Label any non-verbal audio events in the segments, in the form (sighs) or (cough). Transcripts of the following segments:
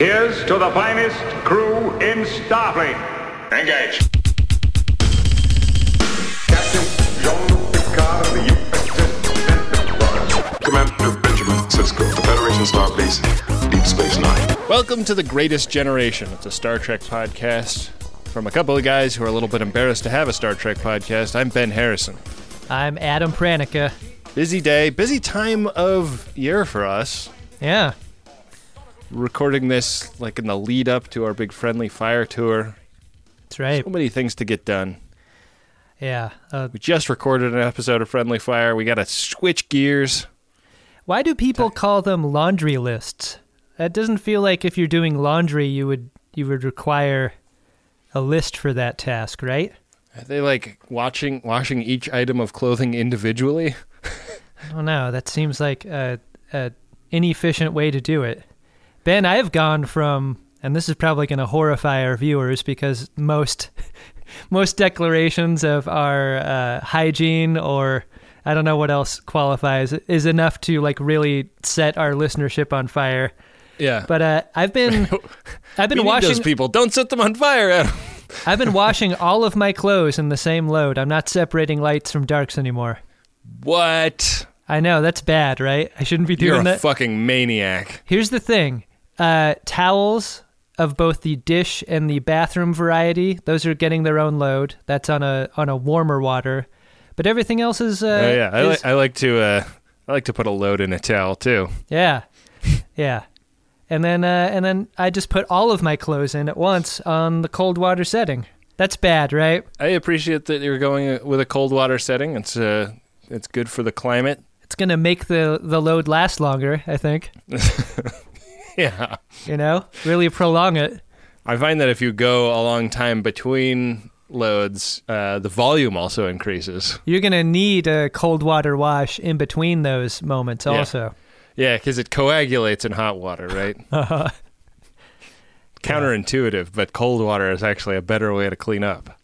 Here's to the finest crew in Starfleet. Engage. Captain Jean-Luc Picard of the USS Enterprise. Commander Benjamin Sisko, the Federation Starbase, Deep Space Nine. Welcome to The Greatest Generation. It's a Star Trek podcast from a couple of guys who are a little bit embarrassed to have a Star Trek podcast. I'm Ben Harrison. I'm Adam Pranica. Busy day, busy time of year for us. Yeah. Recording this like in the lead up to our big friendly fire tour. That's right. So many things to get done. Yeah. Uh, We just recorded an episode of Friendly Fire. We got to switch gears. why do people call them laundry lists? That doesn't feel like if you're doing laundry, you would you would require a list for that task, right? Are they like watching washing each item of clothing individually? (laughs) I don't know. That seems like a, a inefficient way to do it. Ben, I have gone from, and this is probably going to horrify our viewers because most (laughs) most declarations of our uh, hygiene or I don't know what else qualifies is enough to like really set our listenership on fire. Yeah. But uh, I've been (laughs) I've been washing those people. Don't set them on fire, Adam. (laughs) I've been washing all of my clothes in the same load. I'm not separating lights from darks anymore. What? I know that's bad, right? I shouldn't be doing You're a that. fucking maniac. Here's the thing uh, towels of both the dish and the bathroom variety, those are getting their own load. That's on a on a warmer water. But everything else is. Uh, Oh yeah, I, is- like I like to uh, I like to put a load in a towel too. yeah. Yeah. And then, uh, and then I just put all of my clothes in at once on the cold water setting. That's bad, right? I appreciate that you're going uh, with a cold water setting. It's uh, it's good for the climate. It's gonna make the the load last longer. I think. (laughs) (laughs) Yeah, You know, really prolong it. I find that if you go a long time between loads, uh, the volume also increases. You're gonna need a cold water wash in between those moments, Yeah. also. Yeah, because it coagulates in hot water, right? (laughs) Uh-huh. Counterintuitive, but cold water is actually a better way to clean up.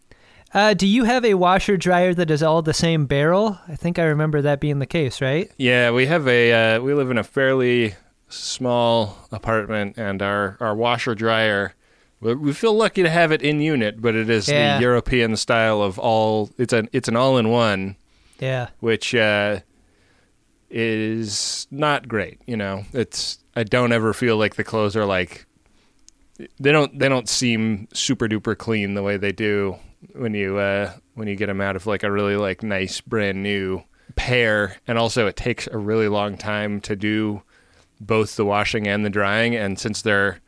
Uh, do you have a washer dryer that is all the same barrel? I think I remember that being the case, right? Yeah, we have a uh, we live in a fairly small apartment, and our our washer dryer. We feel lucky to have it in unit, but it is Yeah. the European style of all. It's an it's an all in one, Yeah. which uh, is not great. You know, it's I don't ever feel like the clothes are like they don't they don't seem super duper clean the way they do when you uh, when you get them out of like a really like nice brand new pair, and also it takes a really long time to do both the washing and the drying, and since they're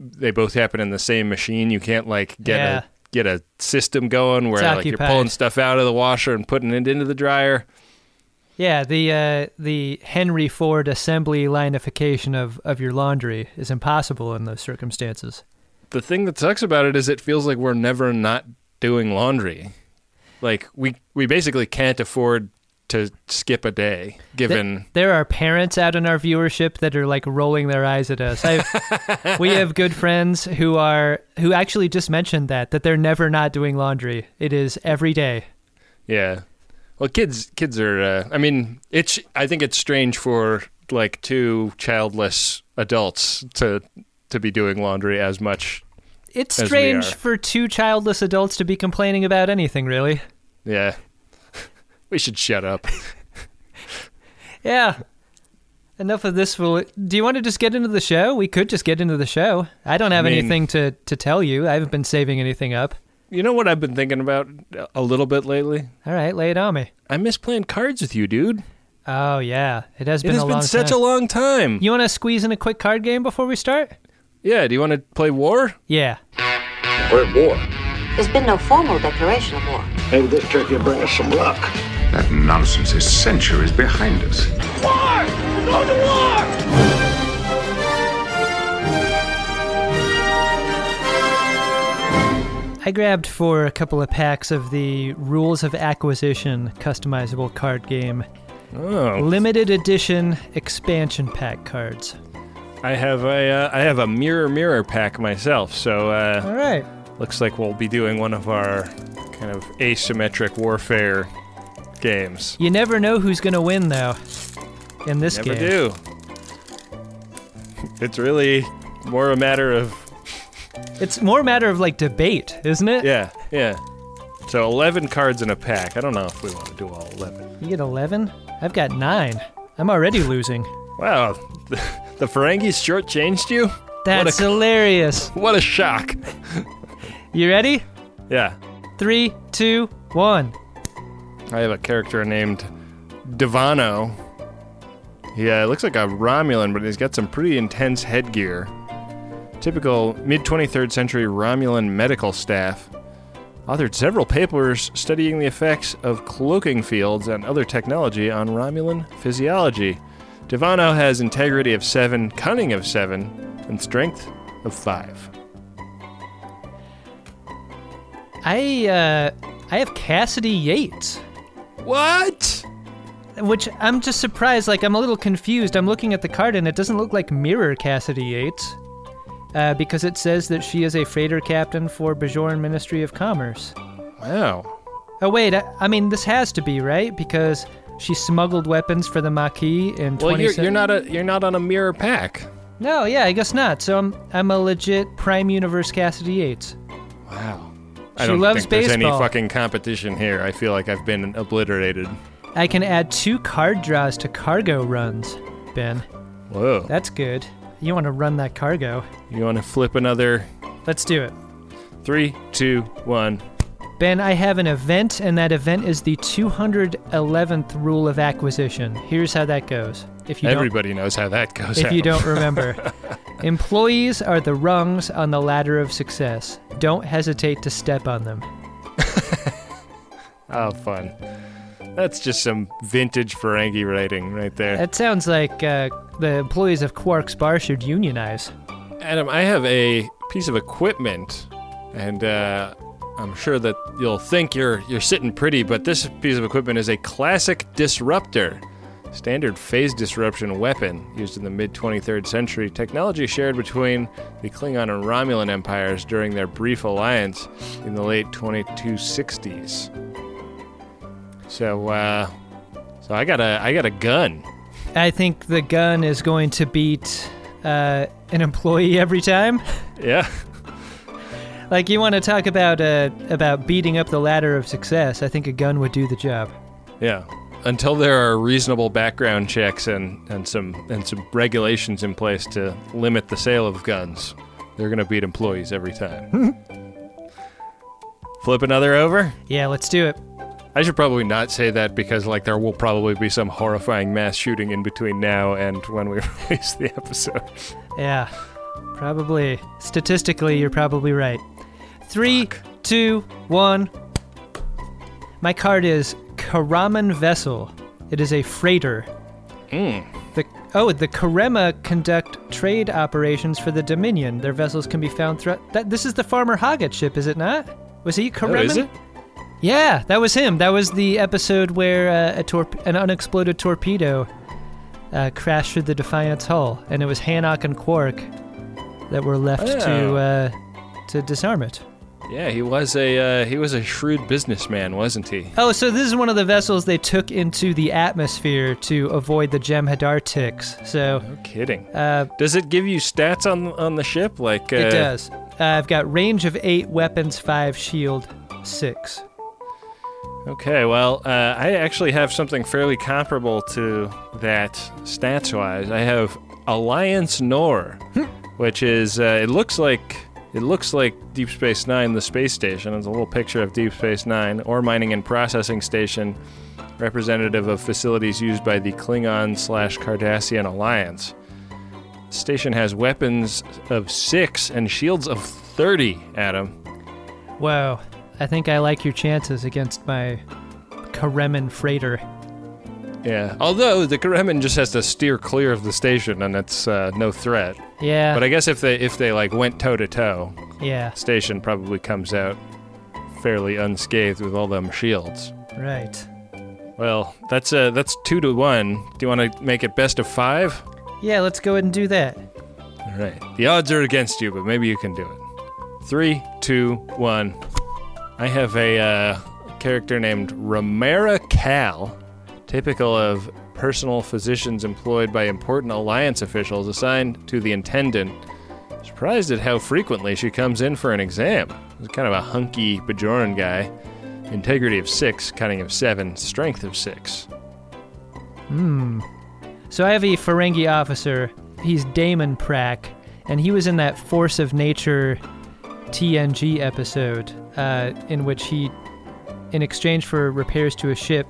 they both happen in the same machine, you can't like get Yeah. a get a system going where like you're pulling stuff out of the washer and putting it into the dryer. Yeah, the uh, the Henry Ford assembly lineification of, of your laundry is impossible in those circumstances. the thing that sucks about it is it feels like we're never not doing laundry. Like we we basically can't afford to skip a day given There are parents out in our viewership that are like rolling their eyes at us. (laughs) We have good friends who are who actually just mentioned that that they're never not doing laundry. It is every day. yeah. Well, kids kids are uh, I mean, it's I think it's strange for like two childless adults to to be doing laundry as much. It's As strange for two childless adults to be complaining about anything, really. Yeah. We should shut up. (laughs) Yeah. Enough of this. Will do you want to just get into the show? We could just get into the show. I don't have I mean- anything to to tell you. I haven't been saving anything up. You know what I've been thinking about a little bit lately? All right, lay it on me. I miss playing cards with you, dude. Oh yeah, it has It been has a been long such time. a long time. you want to squeeze in a quick card game before we start? Yeah, do you want to play war? Yeah. We're at war. There's been no formal declaration of war. Maybe this trip will bring us some luck. That nonsense is centuries behind us. War! Go to war! I grabbed for a couple of packs of the Rules of Acquisition customizable card game, Oh, limited edition expansion pack cards. I have a uh, I have a mirror mirror pack myself, so uh, All right. looks like we'll be doing one of our kind of asymmetric warfare games. You never know who's going to win, though, in this Never game. do. It's really more a matter of It's more a matter of like debate, isn't it? yeah, yeah. So 11 cards in a pack. I don't know if we want to do all 11. You get 11? I've got 9. I'm already losing. Wow, the, (laughs) the Ferengis shortchanged you? That's hilarious. What a shock. You ready? Yeah. Three, two, one. I have a character named Devano. Yeah, it looks like a Romulan, but he's got some pretty intense headgear. Typical mid 23rd century Romulan medical staff. Authored several papers studying the effects of cloaking fields and other technology on Romulan physiology. Devano has integrity of 7, cunning of 7, and strength of 5. I uh I have Cassidy Yates. What? Which I'm just surprised, like I'm a little confused. I'm looking at the card and it doesn't look like Mirror Cassidy Yates. Uh, because it says that she is a freighter captain for Bajoran Ministry of Commerce. Wow. Oh wait, I, I mean this has to be right because she smuggled weapons for the Maquis in. Well, you're, you're not a you're not on a mirror pack. No, yeah, I guess not. So I'm I'm a legit Prime Universe Cassidy Yates. Wow. I She don't loves think there's any fucking competition here. I feel like I've been obliterated. I can add two card draws to cargo runs, Ben. Whoa. That's good. You want to run that cargo? you want to flip another Let's do it. three, two, one. Ben, I have an event, and that event is the 211th rule of acquisition. Here's how that goes. If you Everybody knows how that goes. don't, if you don't remember, (laughs) employees are the rungs on the ladder of success. Don't hesitate to step on them. (laughs) Oh, fun. That's just some vintage Ferengi writing right there. That sounds like uh, the employees of Quark's bar should unionize. Adam, I have a piece of equipment, and uh, I'm sure that you'll think you're you're sitting pretty, but this piece of equipment is a classic disruptor, standard phase disruption weapon used in the mid 23rd century. Technology shared between the Klingon and Romulan empires during their brief alliance in the late 2260s. So, uh, so I got a I got a gun. I think the gun is going to beat uh, an employee every time. Yeah. (laughs) Like you want to talk about uh, about beating up the ladder of success. I think a gun would do the job. Yeah. Until there are reasonable background checks and, and some and some regulations in place to limit the sale of guns, they're gonna beat employees every time. Hmm. Flip another over? Yeah, let's do it. I should probably not say that because like there will probably be some horrifying mass shooting in between now and when we (laughs) release the episode. Yeah, probably. Statistically, you're probably right. Three, two, one. My card is Karemma Vessel. It is a freighter. The oh, the Karemma conduct trade operations for the Dominion. Their vessels can be found throughout. That this is the Farmer Hoggett ship, is it not? Was he Oh, is it? Yeah, that was him. That was the episode where uh, a torp- an unexploded torpedo uh, crashed through the Defiant's hull, and it was Hanok and Quark that were left to Oh. uh, to disarm it. Yeah, he was a uh, he was a shrewd businessman, wasn't he? Oh, so this is one of the vessels they took into the atmosphere to avoid the Jem'Hadar ticks. So No kidding. uh, Does it give you stats on on the ship? Like uh, it does. Uh, I've got range of eight, weapons five, shield six. Okay, well, uh, I actually have something fairly comparable to that stats wise. I have Alliance Nor, which is uh, it looks like it looks like Deep Space Nine, the space station. It's a little picture of Deep Space Nine, ore mining and processing station, representative of facilities used by the Klingon slash Cardassian Alliance. Station has weapons of six and shields of thirty. Adam. Whoa, I think I like your chances against my Karemma freighter. Yeah. Although the Karemma just has to steer clear of the station and it's uh, no threat. Yeah, But I guess if they if they like went toe to toe, yeah, station probably comes out fairly unscathed with all them shields. right. Well, that's uh that's two to one. Do you want to make it best of five? Yeah, let's go ahead and do that. All right. The odds are against you, but maybe you can do it. Three, two, one. I have a uh, character named Romera Cal, typical of personal physicians employed by important alliance officials assigned to the intendant. surprised at how frequently she comes in for an exam. He's kind of a hunky Bajoran guy. Integrity of six, cunning of seven, strength of six. Hmm. So I have a Ferengi officer. He's DaiMon Prak, and he was in that Force of Nature TNG episode, uh, in which he, in exchange for repairs to a ship,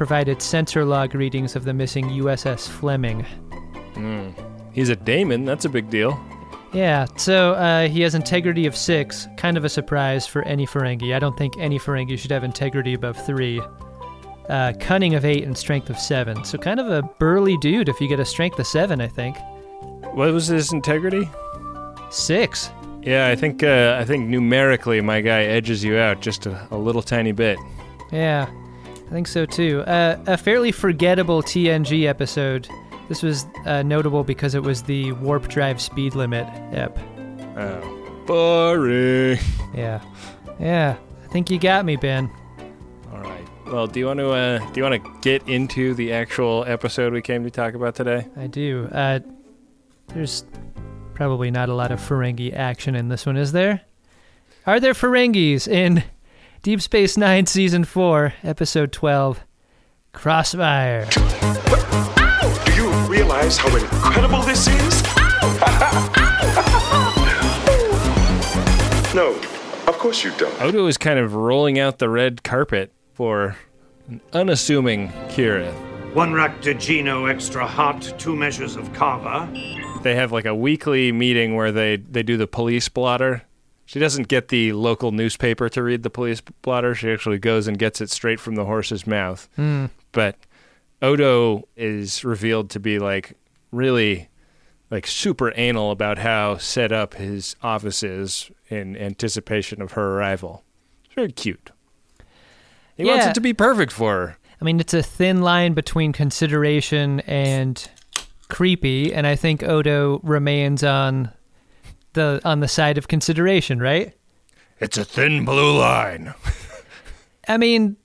provided sensor log readings of the missing USS Fleming. He's a DaiMon, that's a big deal. Yeah, so uh, he has integrity of six, kind of a surprise for any Ferengi. I don't think any Ferengi should have integrity above three. Uh, cunning of eight and strength of seven. So kind of a burly dude if you get a strength of seven, I think. What was his integrity? Six. Yeah, I think uh, I think numerically my guy edges you out just a, a little tiny bit. Yeah, I think so too. Uh, a fairly forgettable TNG episode. This was uh, notable because it was the warp drive speed limit ep. Oh, boring. Yeah, yeah. I think you got me, Ben. All right. Well, do you want to uh, do you want to get into the actual episode we came to talk about today? I do. Uh, there's probably not a lot of Ferengi action in this one, is there? Are there Ferengis in Deep Space Nine Season 4, Episode 12, Crossfire? Do you realize how incredible this is? (laughs) No, of course you don't. Odo is kind of rolling out the red carpet for an unassuming Kira. One raktajino extra hot, two measures of kava. They have like a weekly meeting where they they do the police blotter. She doesn't get the local newspaper to read the police blotter. She actually goes and gets it straight from the horse's mouth. Hmm. But Odo is revealed to be like really like super anal about how set up his office is in anticipation of her arrival. It's very cute. He wants it to be perfect for her. I mean, it's a thin line between consideration and creepy, and I think Odo remains on the on the side of consideration, right? It's a thin blue line. I mean,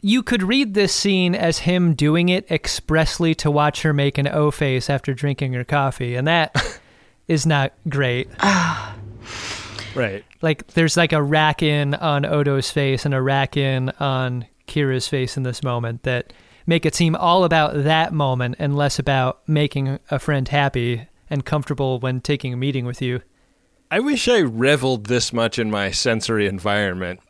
you could read this scene as him doing it expressly to watch her make an O face after drinking her coffee, and that (laughs) is not great. (sighs) Ah. Right. Like, there's like a rack in on Odo's face and a rack in on Kira's face in this moment that make it seem all about that moment and less about making a friend happy and comfortable when taking a meeting with you. I wish I reveled this much in my sensory environment.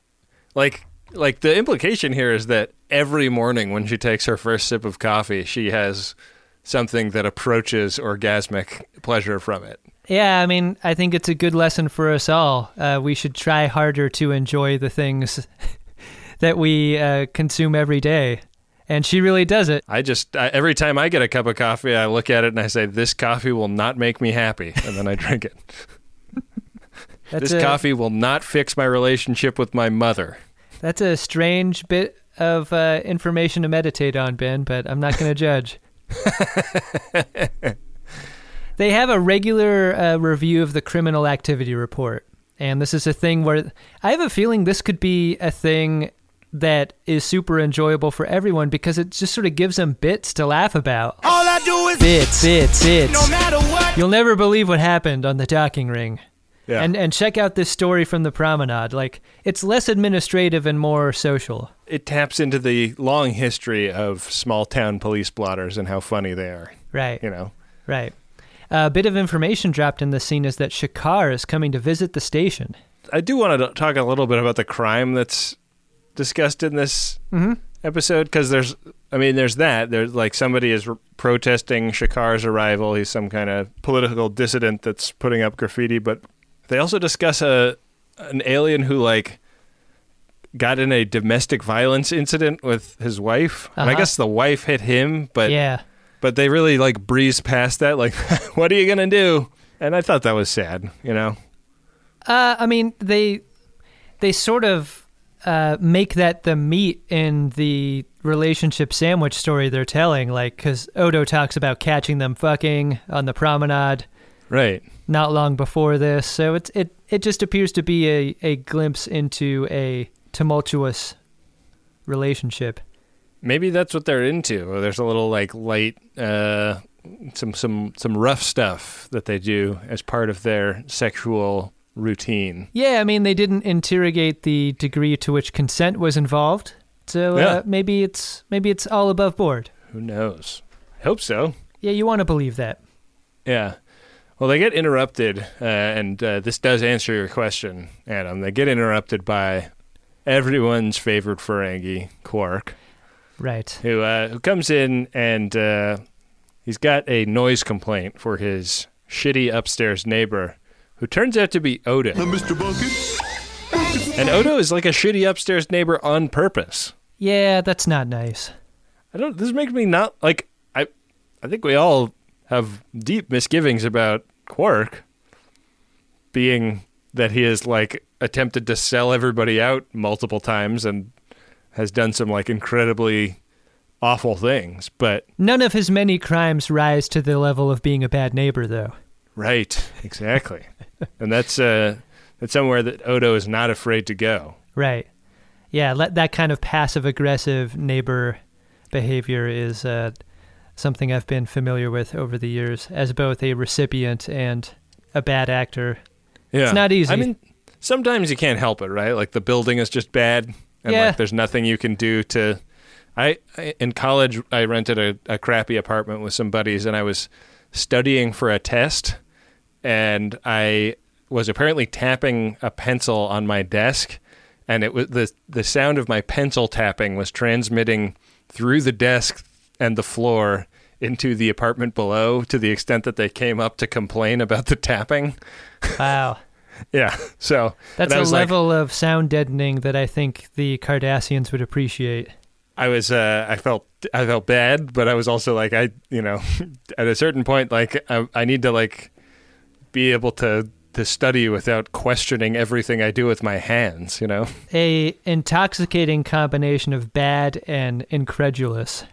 Like like the implication here is that every morning when she takes her first sip of coffee, she has something that approaches orgasmic pleasure from it. Yeah, I mean, I think it's a good lesson for us all. Uh, we should try harder to enjoy the things (laughs) that we uh, consume every day. And she really does it. I just I, every time I get a cup of coffee, I look at it and I say, "This coffee will not make me happy," and then I (laughs) drink it. That's this a, coffee will not fix my relationship with my mother. That's a strange bit of uh, information to meditate on, Ben, but I'm not going to judge. (laughs) they have a regular uh, review of the criminal activity report. And this is a thing where I have a feeling this could be a thing that is super enjoyable for everyone because it just sort of gives them bits to laugh about. All I do is Bits, bits, bits. no matter what. You'll never believe what happened on the docking ring. Yeah. And and check out this story from the promenade. Like it's less administrative and more social. it taps into the long history of small town police blotters and how funny they are. Right. You know, Right. A bit of information dropped in the scene is that Shakaar is coming to visit the station. I do want to talk a little bit about the crime that's discussed in this mm-hmm. episode because there's, I mean, there's that. There's like somebody is r- protesting Shakaar's arrival. He's some kind of political dissident that's putting up graffiti, but they also discuss a an alien who like got in a domestic violence incident with his wife. And I Uh-huh. guess the wife hit him, but yeah. but they really like breeze past that. Like, (laughs) what are you gonna do? And I thought that was sad. You know. Uh, I mean, they they sort of uh, make that the meat in the relationship sandwich story they're telling. Like, because Odo talks about catching them fucking on the promenade Right. not long before this, so it's it it just appears to be a, a glimpse into a tumultuous relationship. maybe that's what they're into. There's a little like light, uh, some some some rough stuff that they do as part of their sexual routine. Yeah, I mean, they didn't interrogate the degree to which consent was involved. So uh, Yeah. maybe it's maybe it's all above board. Who knows? I hope so. Yeah, you want to believe that. Yeah. Well, they get interrupted, uh, and uh, this does answer your question, Adam. They get interrupted by everyone's favorite Ferengi, Quark. Right. who uh, who comes in and uh, he's got a noise complaint for his shitty upstairs neighbor, who turns out to be Odo. Mr. Bucket? And Odo is like a shitty upstairs neighbor on purpose. Yeah, that's not nice. I don't. This makes me not like. I I think we all have deep misgivings about Quark, being that he has like attempted to sell everybody out multiple times and has done some like incredibly awful things, but. None of his many crimes rise to the level of being a bad neighbor, though. Right, exactly. and that's uh that's somewhere that Odo is not afraid to go. Right. Yeah, let, that kind of passive aggressive neighbor behavior is uh, something I've been familiar with over the years as both a recipient and a bad actor. Yeah. It's not easy. I mean, sometimes you can't help it, right? Like the building is just bad and Yeah. like there's nothing you can do to I, I in college I rented a, a crappy apartment with some buddies and I was studying for a test and I was apparently tapping a pencil on my desk and it was the the sound of my pencil tapping was transmitting through the desk and the floor into the apartment below to the extent that they came up to complain about the tapping. Wow. (laughs) Yeah. So That's a was like- level of sound deadening that I think the Cardassians would appreciate. I was uh, I felt I felt bad, but I was also like I you know (laughs) at a certain point like I, I need to like be able to to study without questioning everything I do with my hands. You know. A intoxicating combination of bad and incredulous.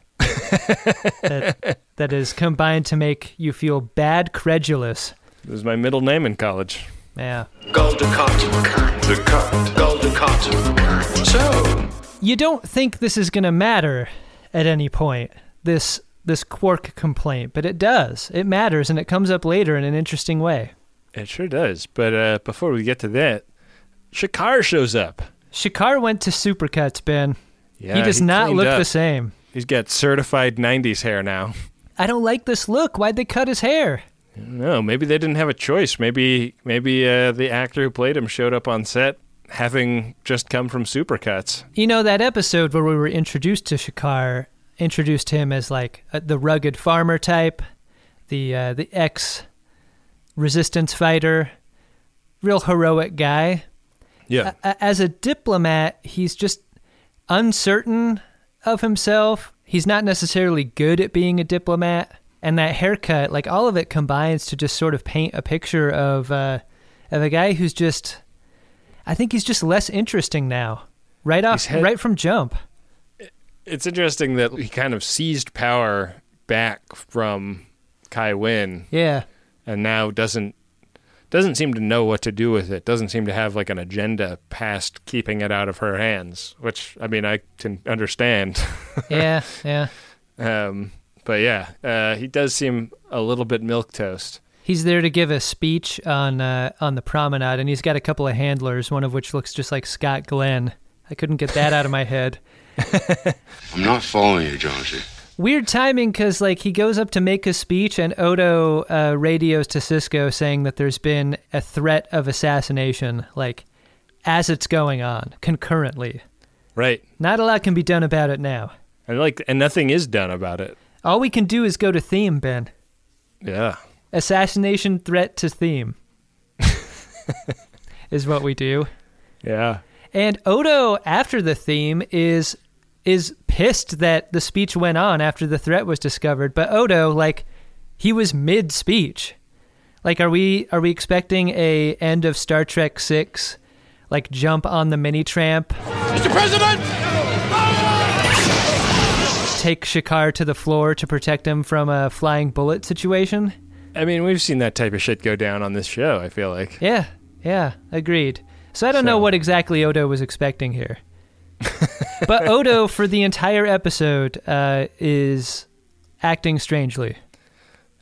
That, that is combined to make you feel bad credulous. It was my middle name in college. Yeah. Goldacott. The cut. Goldacott. So You don't think this is going to matter at any point. This this quark complaint, but it does. It matters and it comes up later in an interesting way. it sure does. But uh, before we get to that, Shakaar shows up. Shakaar went to Supercuts, Ben. Yeah, he does not look up. the same. He's got certified '90s hair now. I don't like this look. Why'd they cut his hair? No, maybe they didn't have a choice. Maybe maybe uh, the actor who played him showed up on set having just come from Supercuts. You know that episode where we were introduced to Shakaar, introduced him as like uh, the rugged farmer type, the uh, the ex resistance fighter, real heroic guy. Yeah. A- as a diplomat, he's just uncertain of himself. He's not necessarily good at being a diplomat. And that haircut, like all of it combines to just sort of paint a picture of uh, of a guy who's just I think he's just less interesting now. Right off had- right from jump. It's interesting that he kind of seized power back from Kai Wynn Yeah. and now doesn't doesn't seem to know what to do with it. Doesn't seem to have like an agenda past keeping it out of her hands, which I mean I can understand. (laughs) Yeah, yeah. um, but yeah, uh, he does seem a little bit milk toast. He's there to give a speech on uh, on the promenade, and he's got a couple of handlers, one of which looks just like Scott Glenn. I couldn't get that out of my head. (laughs) I'm not following you, Jonesy. Weird timing because like he goes up to make a speech, and Odo uh, radios to Sisko saying that there's been a threat of assassination, like as it's going on concurrently. Right. Not a lot can be done about it now. And like and nothing is done about it. All we can do is go to theme, Ben. Yeah. Assassination threat to theme (laughs) is what we do. Yeah. And Odo, after the theme, is is pissed that the speech went on after the threat was discovered. But Odo, like, he was mid speech. Like, are we are we expecting a end of Star Trek six, like jump on the mini tramp, Mr. President! take Shakaar to the floor to protect him from a flying bullet situation? I mean, we've seen that type of shit go down on this show, I feel like. Yeah, yeah, agreed. So I don't know what exactly Odo was expecting here. (laughs) but Odo for the entire episode uh, is acting strangely.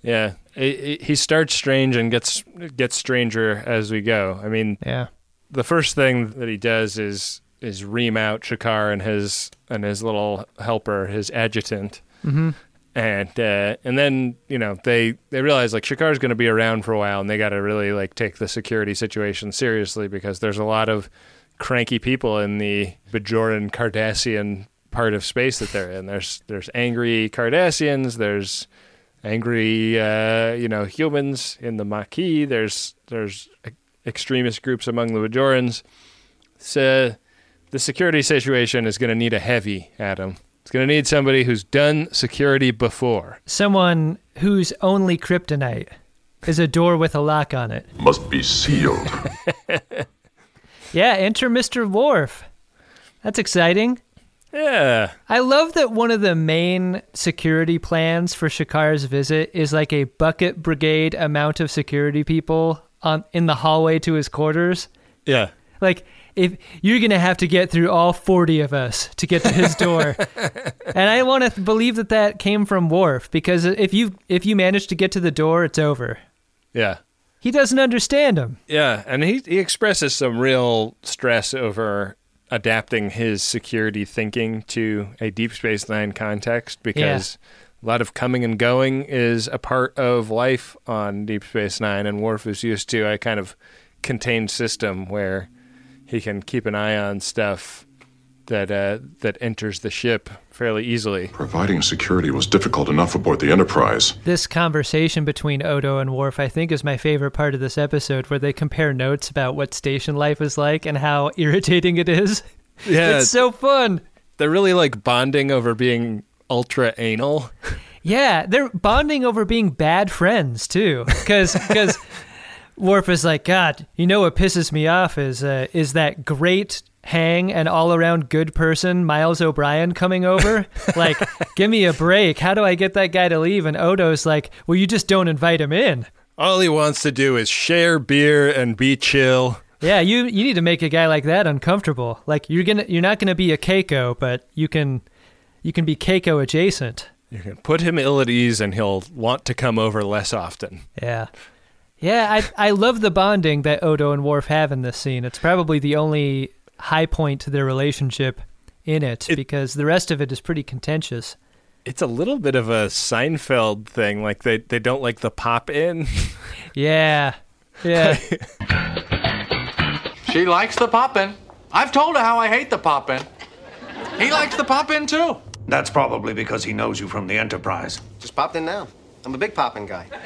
Yeah, it, it- he starts strange and gets gets stranger as we go. I mean, Yeah. the first thing that he does is is ream out Shakaar and his and his little helper, his adjutant, hmm and uh, and then you know they they realize like Shakaar's going to be around for a while, and they got to really like take the security situation seriously because there's a lot of cranky people in the Bajoran Cardassian part of space that they're in. There's there's angry Cardassians. There's angry uh, you know humans in the Maquis. There's there's e- extremist groups among the Bajorans. So the security situation is going to need a heavy, Adam. It's going to need somebody who's done security before. Someone whose only kryptonite is a door with a lock on it. Must be sealed. (laughs) Yeah, enter Mr. Worf. That's exciting. Yeah. I love that one of the main security plans for Shakaar's visit is like a bucket brigade amount of security people on in the hallway to his quarters. Yeah. Like if you're gonna have to get through all 40 of us to get to his door, (laughs) and I want to believe that that came from Worf because if you if you manage to get to the door, it's over. Yeah. He doesn't understand him. Yeah. And he, he expresses some real stress over adapting his security thinking to a Deep Space Nine context because a lot of coming and going is a part of life on Deep Space Nine, and Worf is used to a kind of contained system where he can keep an eye on stuff that uh, that enters the ship fairly easily. Providing security was difficult enough aboard the Enterprise. This conversation between Odo and Worf, I think, is my favorite part of this episode, where they compare notes about what station life is like and how (laughs) irritating it is. Yeah, It's so fun. they're really like bonding over being ultra anal. (laughs) Yeah, they're bonding over being bad friends too, because because (laughs) Worf is like, God, you know what pisses me off is uh, is that great hang and all around good person Miles O'Brien coming over. (laughs) like, give me a break. How do I get that guy to leave? And Odo's like, Well, you just don't invite him in. All he wants to do is share beer and be chill. Yeah, you you need to make a guy like that uncomfortable. Like you're gonna you're not gonna be a Keiko, but you can you can be Keiko adjacent. You can put him ill at ease, and he'll want to come over less often. Yeah. Yeah, I I love the bonding that Odo and Worf have in this scene. It's probably the only high point to their relationship in it, It- because the rest of it is pretty contentious. It's a little bit of a Seinfeld thing. Like they, they don't like the pop in. (laughs) Yeah. Yeah. (laughs) She likes the pop in. I've told her how I hate the pop in. He likes the pop in too. That's probably because he knows you from the Enterprise. Just popped in now. I'm a big poppin' guy. (laughs)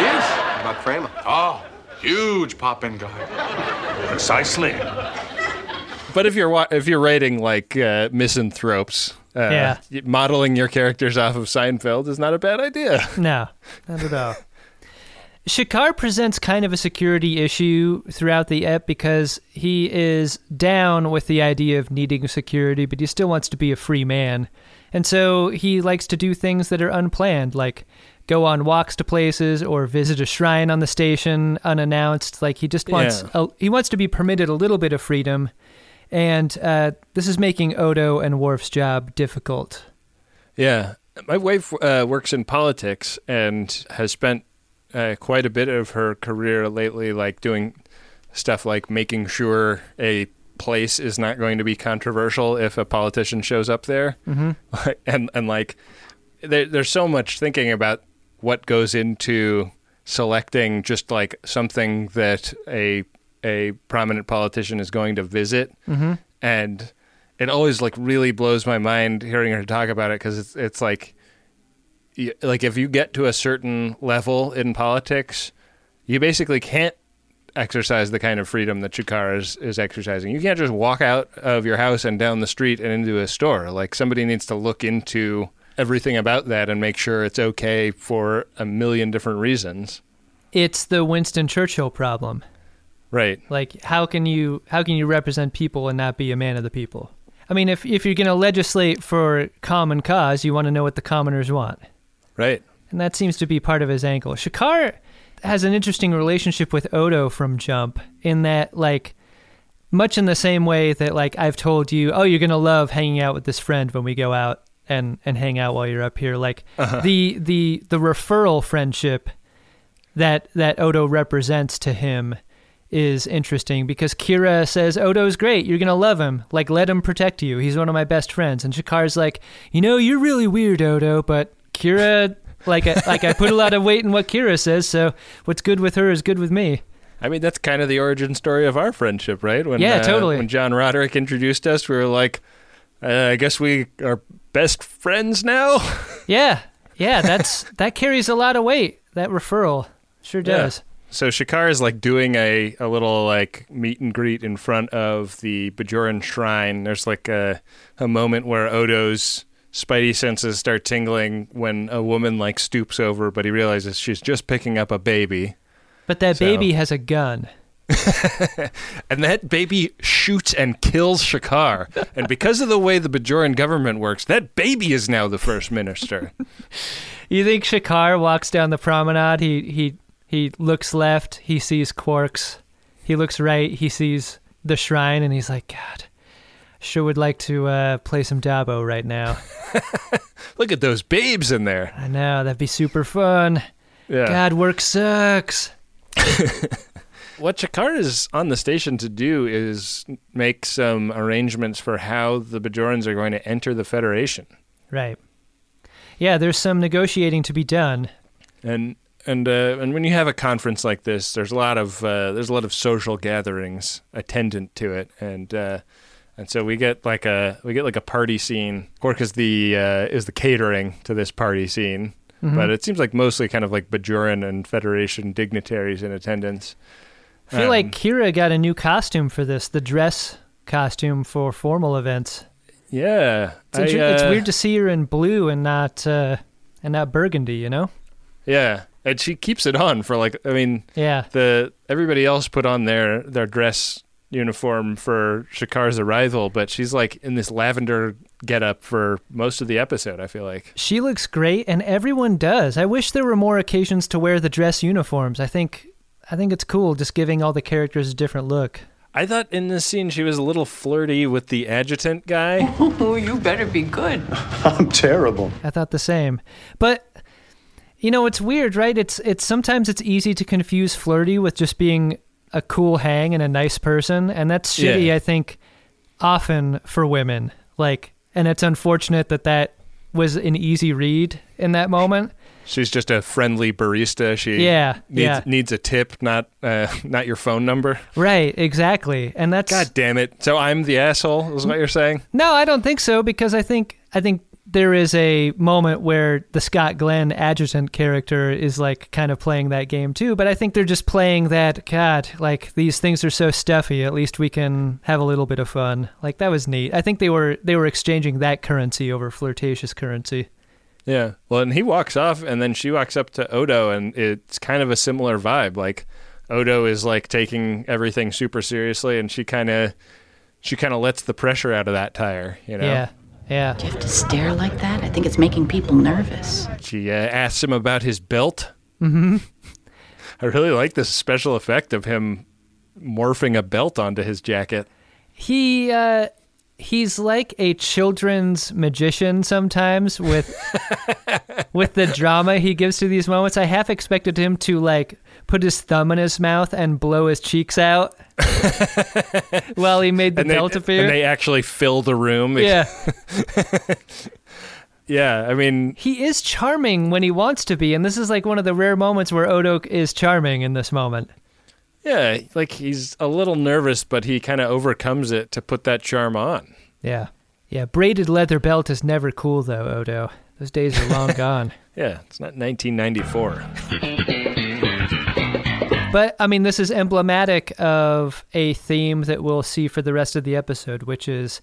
He is. What about Kramer? Oh, huge poppin' guy. Precisely. But if you're if you're writing like uh, misanthropes, uh, Yeah. modeling your characters off of Seinfeld is not a bad idea. (laughs) no, not at all. Shakaar presents kind of a security issue throughout the ep because he is down with the idea of needing security, but he still wants to be a free man. And so he likes to do things that are unplanned, like go on walks to places or visit a shrine on the station unannounced. Like he just wants Yeah. a, he wants to be permitted a little bit of freedom, and uh, this is making Odo and Worf's job difficult. Yeah, my wife uh, works in politics and has spent uh, quite a bit of her career lately, like doing stuff like making sure a place is not going to be controversial if a politician shows up there, mm-hmm. (laughs) and and like there, there's so much thinking about what goes into selecting just like something that a a prominent politician is going to visit, mm-hmm. and it always like really blows my mind hearing her talk about it because it's it's like like if you get to a certain level in politics, you basically can't exercise the kind of freedom that Shakaar is, is exercising. You can't just walk out of your house and down the street and into a store. Like somebody needs to look into everything about that and make sure it's okay for a million different reasons. It's the Winston Churchill problem. Right. Like how can you how can you represent people and not be a man of the people? I mean, if if you're going to legislate for common cause, you want to know what the commoners want, Right. and that seems to be part of his angle. Shakaar has an interesting relationship with Odo from Jump in that like much in the same way that like I've told you, oh, you're gonna love hanging out with this friend when we go out and and hang out while you're up here. Like Uh-huh. the the the referral friendship that that Odo represents to him is interesting because Kira says Odo's great, you're gonna love him. Like let him protect you. He's one of my best friends. And Shakaar's like, you know, you're really weird, Odo, but Kira. Like, I, like I put a lot of weight in what Kira says, so what's good with her is good with me. I mean, that's kind of the origin story of our friendship, right? When, Yeah, uh, totally. When John Roderick introduced us, we were like, uh, I guess we are best friends now. (laughs) Yeah, yeah, that's that carries a lot of weight. That referral sure Yeah. So Shakaar is like doing a, a little like meet and greet in front of the Bajoran shrine. There's like a a moment where Odo's spidey senses start tingling when a woman like stoops over, but he realizes she's just picking up a baby. But that So- baby has a gun. (laughs) And that baby shoots and kills Shakaar. and because of the way the Bajoran government works, that baby is now the first minister. (laughs) You think Shakaar walks down the promenade? He he he looks left. He sees Quarks. He looks right. He sees the shrine, and he's like, God, sure would like to uh, play some Dabo right now. (laughs) Look at those babes in there. I know that'd be super fun. Yeah. God, work sucks. (laughs) What Shakaar is on the station to do is make some arrangements for how the Bajorans are going to enter the Federation. Right. Yeah, there's some negotiating to be done. And and uh, and when you have a conference like this, there's a lot of uh, there's a lot of social gatherings attendant to it, and uh, and so we get like a we get like a party scene. Quark is the uh, is the catering to this party scene, Mhm. but it seems like mostly kind of like Bajoran and Federation dignitaries in attendance. I feel Um, like Kira got a new costume for this, the dress costume for formal events. yeah, It's, inter- it's I, uh, weird to see her in blue and not uh, and not burgundy, you know? Yeah, and she keeps it on for like I mean, Yeah. the everybody else put on their their dress uniform for Shakaar's arrival, but she's like in this lavender getup for most of the episode. I feel like. She looks great and everyone does. I wish there were more occasions to wear the dress uniforms. I think I think it's cool just giving all the characters a different look. I thought in this scene she was a little flirty with the adjutant guy. (laughs) Oh, you better be good. (laughs) I'm terrible. I thought the same. But you know, it's weird, right? It's it's sometimes it's easy to confuse flirty with just being a cool hang and a nice person, and that's shitty Yeah. I think often for women. Like and it's unfortunate that that was an easy read in that moment. She's just a friendly barista. She Yeah, needs yeah. needs a tip, not uh, not your phone number. Right, exactly. And that's God damn it! So I'm the asshole. Is what you're saying? No, I don't think so because I think I think there is a moment where the Scott Glenn adjutant character is like kind of playing that game too, but I think they're just playing that god, like these things are so stuffy, at least we can have a little bit of fun. Like that was neat. I think they were they were exchanging that currency over flirtatious currency. Yeah. Well, and he walks off, and then she walks up to Odo, and it's kind of a similar vibe. Like Odo is like taking everything super seriously, and she kind of she kind of lets the pressure out of that tire. You know. Yeah. Yeah. Do you have to stare like that? I think it's making people nervous. She uh, asks him about his belt. Mhm. (laughs) I really like this special effect of him morphing a belt onto his jacket. He uh he's like a children's magician sometimes with (laughs) with the drama he gives to these moments. I half expected him to like put his thumb in his mouth and blow his cheeks out (laughs) while he made the and they, belt appear. and they actually fill the room. yeah. (laughs) yeah. I mean, He is charming when he wants to be, and this is like one of the rare moments where Odo is charming in this moment. yeah, like he's a little nervous, but he kind of overcomes it to put that charm on. Yeah. Yeah, braided leather belt is never cool though, Odo. Those days are long (laughs) gone. Yeah, it's not 1994. But I mean, this is emblematic of a theme that we'll see for the rest of the episode, which is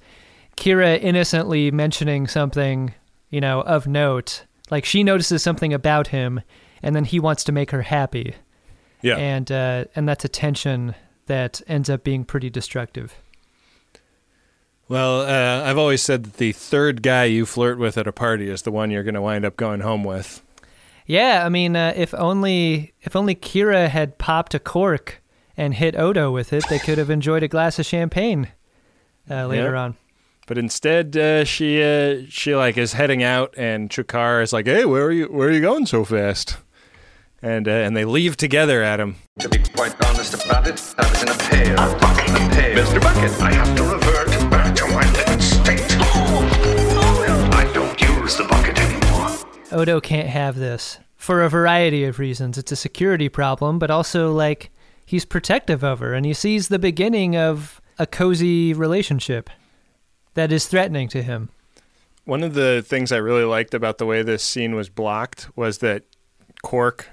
Kira innocently mentioning something, you know, of note. Like she notices something about him, and then he wants to make her happy. Yeah. And uh, and that's a tension that ends up being pretty destructive. Well, uh, I've always said that the third guy you flirt with at a party is the one you're going to wind up going home with. Yeah, I mean, uh, if only if only Kira had popped a cork and hit Odo with it, they could have enjoyed a glass of champagne uh, later Yeah. on. But instead, uh, she uh, she like is heading out, and Shakaar is like, "Hey, where are you? Where are you going so fast?" And uh, and they leave together at him. To be quite honest about it, I was in a pail. A bucket. A pail. Mr. Bucket, I have to revert back to my living state. I don't use the bucket anymore. Odo can't have this for a variety of reasons. It's a security problem, but also like he's protective of her and he sees the beginning of a cozy relationship that is threatening to him. One of the things I really liked about the way this scene was blocked was that Quark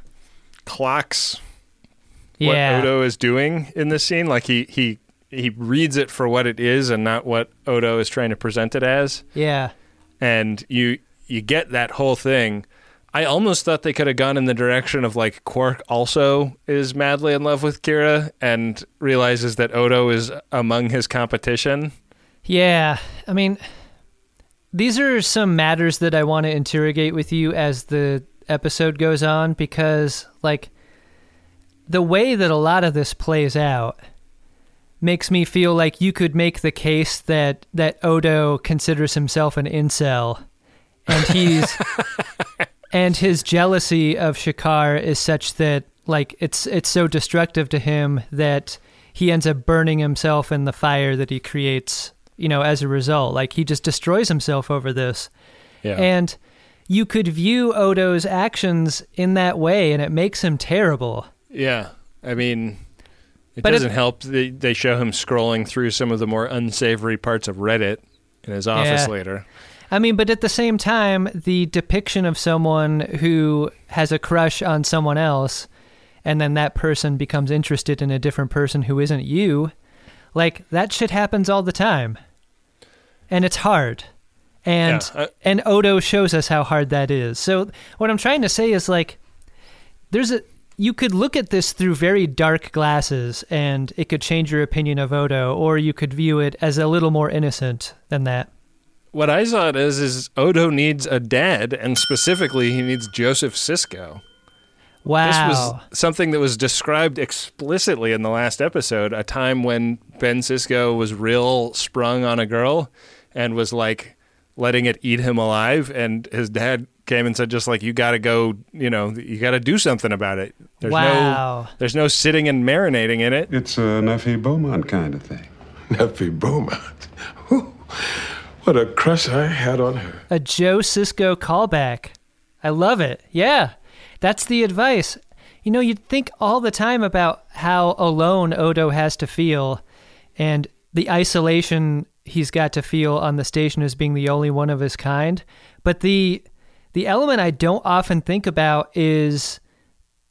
clocks what Yeah. Odo is doing in this scene. Like he he he reads it for what it is and not what Odo is trying to present it as. Yeah. And you you get that whole thing. I almost thought they could have gone in the direction of like Quark also is madly in love with Kira and realizes that Odo is among his competition. Yeah. I mean, these are some matters that I want to interrogate with you as the episode goes on because, like, the way that a lot of this plays out makes me feel like you could make the case that that Odo considers himself an incel and he's (laughs) and his jealousy of Shakaar is such that like it's it's so destructive to him that he ends up burning himself in the fire that he creates, you know, as a result. Like he just destroys himself over this. Yeah. And you could view Odo's actions in that way and it makes him terrible. Yeah, I mean, it But doesn't help. They they show him scrolling through some of the more unsavory parts of Reddit in his office Yeah. later. I mean, but at the same time, the depiction of someone who has a crush on someone else and then that person becomes interested in a different person who isn't you, like that shit happens all the time. And it's hard. And Yeah, I- and Odo shows us how hard that is. So what I'm trying to say is like there's a you could look at this through very dark glasses and it could change your opinion of Odo or you could view it as a little more innocent than that. What I saw it as is Odo needs a dad, and specifically, he needs Joseph Sisko. Wow. This was something that was described explicitly in the last episode, a time when Ben Sisko was real sprung on a girl and was like letting it eat him alive. And his dad came and said, just like, you got to go, you know, you got to do something about it. There's Wow. no, there's no sitting and marinating in it. It's a Neffie Beaumont kind of thing. (laughs) Neffie Beaumont. What a crush I had on her. A Joe Sisko callback. I love it. Yeah. That's the advice. You know, you'd think all the time about how alone Odo has to feel and the isolation he's got to feel on the station as being the only one of his kind. But the the element I don't often think about is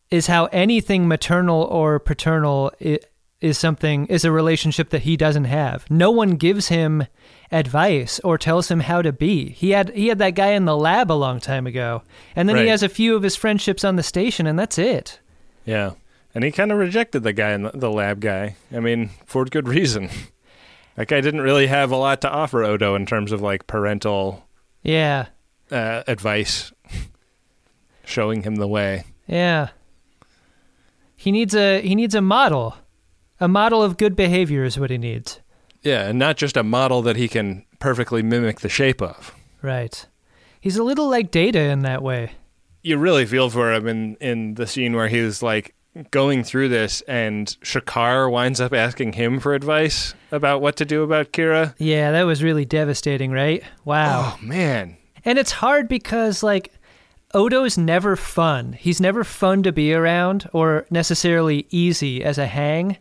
is how anything maternal or paternal is something is a relationship that he doesn't have. No one gives him advice or tells him how to be. He had he had that guy in the lab a long time ago, and then he has a few of his friendships on the station, and that's it. Yeah. And he kind of rejected the guy in the, the lab guy. I mean, for good reason. (laughs) That guy didn't really have a lot to offer Odo in terms of like parental Yeah, uh, advice, (laughs) showing him the way. yeah. He needs a he needs a model, a model of good behavior is what he needs. Yeah, and not just a model that he can perfectly mimic the shape of. Right. He's a little like Data in that way. You really feel for him in in the scene where he's like going through this, and Shakaar winds up asking him for advice about what to do about Kira. Yeah, that was really devastating, right? Wow. Oh man, And it's hard because like Odo's never fun. He's never fun to be around or necessarily easy as a hang.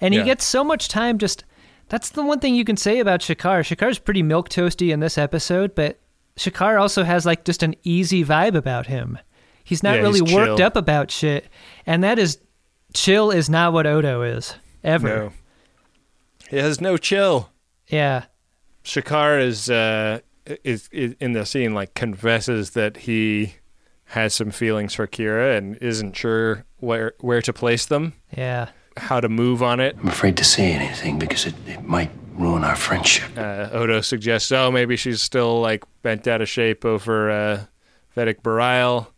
And he Yeah. gets so much time just that's the one thing you can say about Shakaar. Shakaar's pretty milk toasty in this episode, but Shakaar also has like just an easy vibe about him. He's not Yeah, really he's worked up about shit. And that is chill is not what Odo is. Ever. no, he has no chill. Yeah. Shakaar is uh is, is in the scene like confesses that he has some feelings for Kira and isn't sure where where to place them, Yeah. How to move on it. I'm afraid to say anything because it, it might ruin our friendship. Uh, Odo suggests, oh, maybe she's still like bent out of shape over uh, Vedek Bareil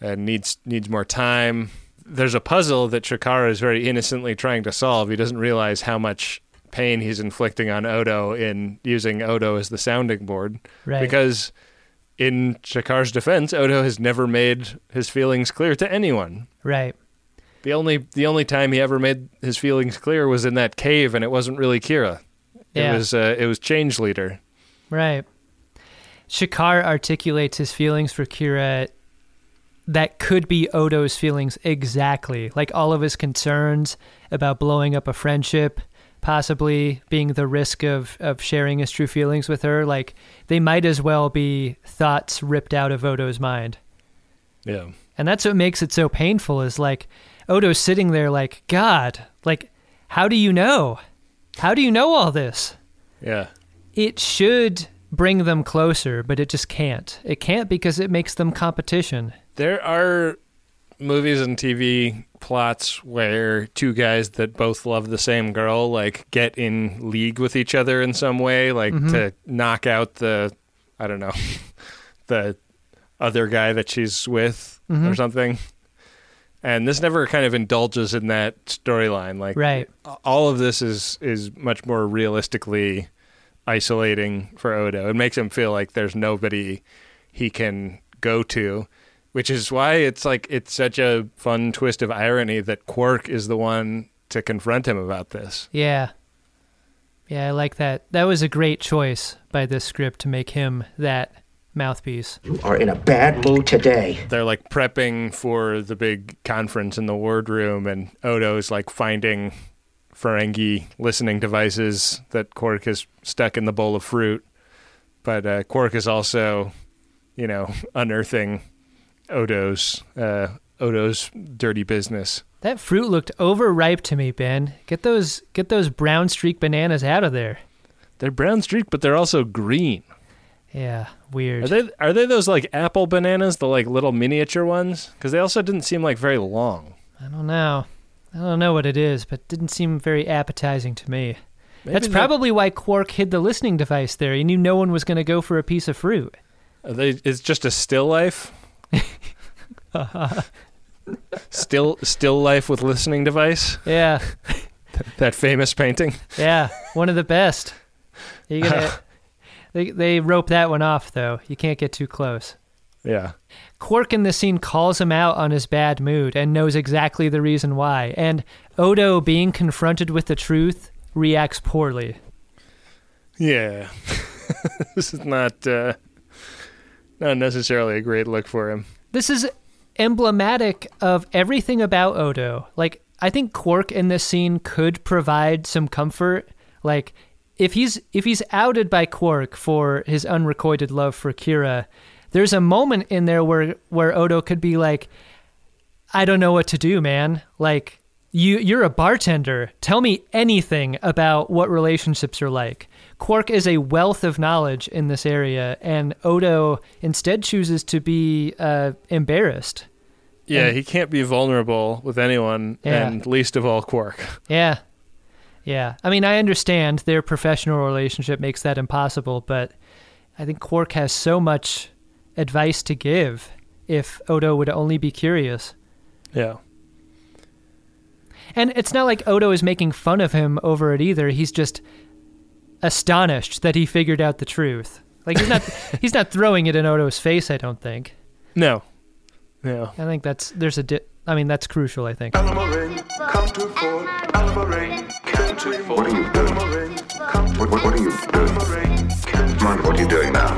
and needs needs more time. there's a puzzle that Chikara is very innocently trying to solve. He doesn't realize how much pain he's inflicting on Odo in using Odo as the sounding board. Right. Because in Chikara's defense, Odo has never made his feelings clear to anyone. Right. The only the only time he ever made his feelings clear was in that cave, and it wasn't really Kira. Yeah. It was uh, it was Change Leader. Right. Shakaar articulates his feelings for Kira that could be Odo's feelings exactly. Like all of his concerns about blowing up a friendship, possibly being the risk of, of sharing his true feelings with her, like they might as well be thoughts ripped out of Odo's mind. Yeah. And that's what makes it so painful is like Odo's sitting there like, God, like, how do you know? How do you know all this? Yeah. It should bring them closer, but it just can't. It can't because it makes them competition. There are movies and TV plots where two guys that both love the same girl like get in league with each other in some way, like Mhm. to knock out the I don't know (laughs) the other guy that she's with or Mhm. something. And this never kind of indulges in that storyline. Like Right. all of this is is much more realistically isolating for Odo. It makes him feel like there's nobody he can go to, which is why it's like it's such a fun twist of irony that Quark is the one to confront him about this. Yeah. Yeah, I like that. That was a great choice by this script to make him that mouthpiece. You are in a bad mood today. They're like prepping for the big conference in the wardroom, and Odo's like finding Ferengi listening devices that Quark has stuck in the bowl of fruit. But uh, Quark is also, you know, unearthing Odo's uh, Odo's dirty business. That fruit looked overripe to me, Ben. Get those get those brown streak bananas out of there. They're brown streak, but they're also green. Yeah, weird. Are they are they those like apple bananas, the like little miniature ones? Because they also didn't seem like very long. I don't know. I don't know what it is, but it didn't seem very appetizing to me. Maybe That's probably why Quark hid the listening device there. He knew no one was going to go for a piece of fruit. Are they, it's just a still life. (laughs) still still life with listening device. Yeah, (laughs) That famous painting. yeah, one of the best. You gotta, (laughs) they they rope that one off though. You can't get too close. Yeah. Quark in this scene calls him out on his bad mood and knows exactly the reason why. And Odo, being confronted with the truth, reacts poorly. Yeah. (laughs) this is not uh, not necessarily a great look for him. This is emblematic of everything about Odo. Like, I think Quark in this scene could provide some comfort. Like, if he's if he's outed by Quark for his unrequited love for Kira, there's a moment in there where where Odo could be like, I don't know what to do, man. Like, you you're a bartender. Tell me anything about what relationships are like. Quark is a wealth of knowledge in this area, and Odo instead chooses to be uh, embarrassed. Yeah, And- he can't be vulnerable with anyone, Yeah. and least of all Quark. Yeah. Yeah. I mean, I understand their professional relationship makes that impossible, but I think Quark has so much advice to give if Odo would only be curious. Yeah. And it's not like Odo is making fun of him over it either. He's just astonished that he figured out the truth. Like he's not (laughs) he's not throwing it in Odo's face, I don't think. No. No. I think that's there's a di- I mean, that's crucial, I think. Come to Fort Alvarin, come to Fort What are you doing? What, what, what are you doing? Mind what you're doing now.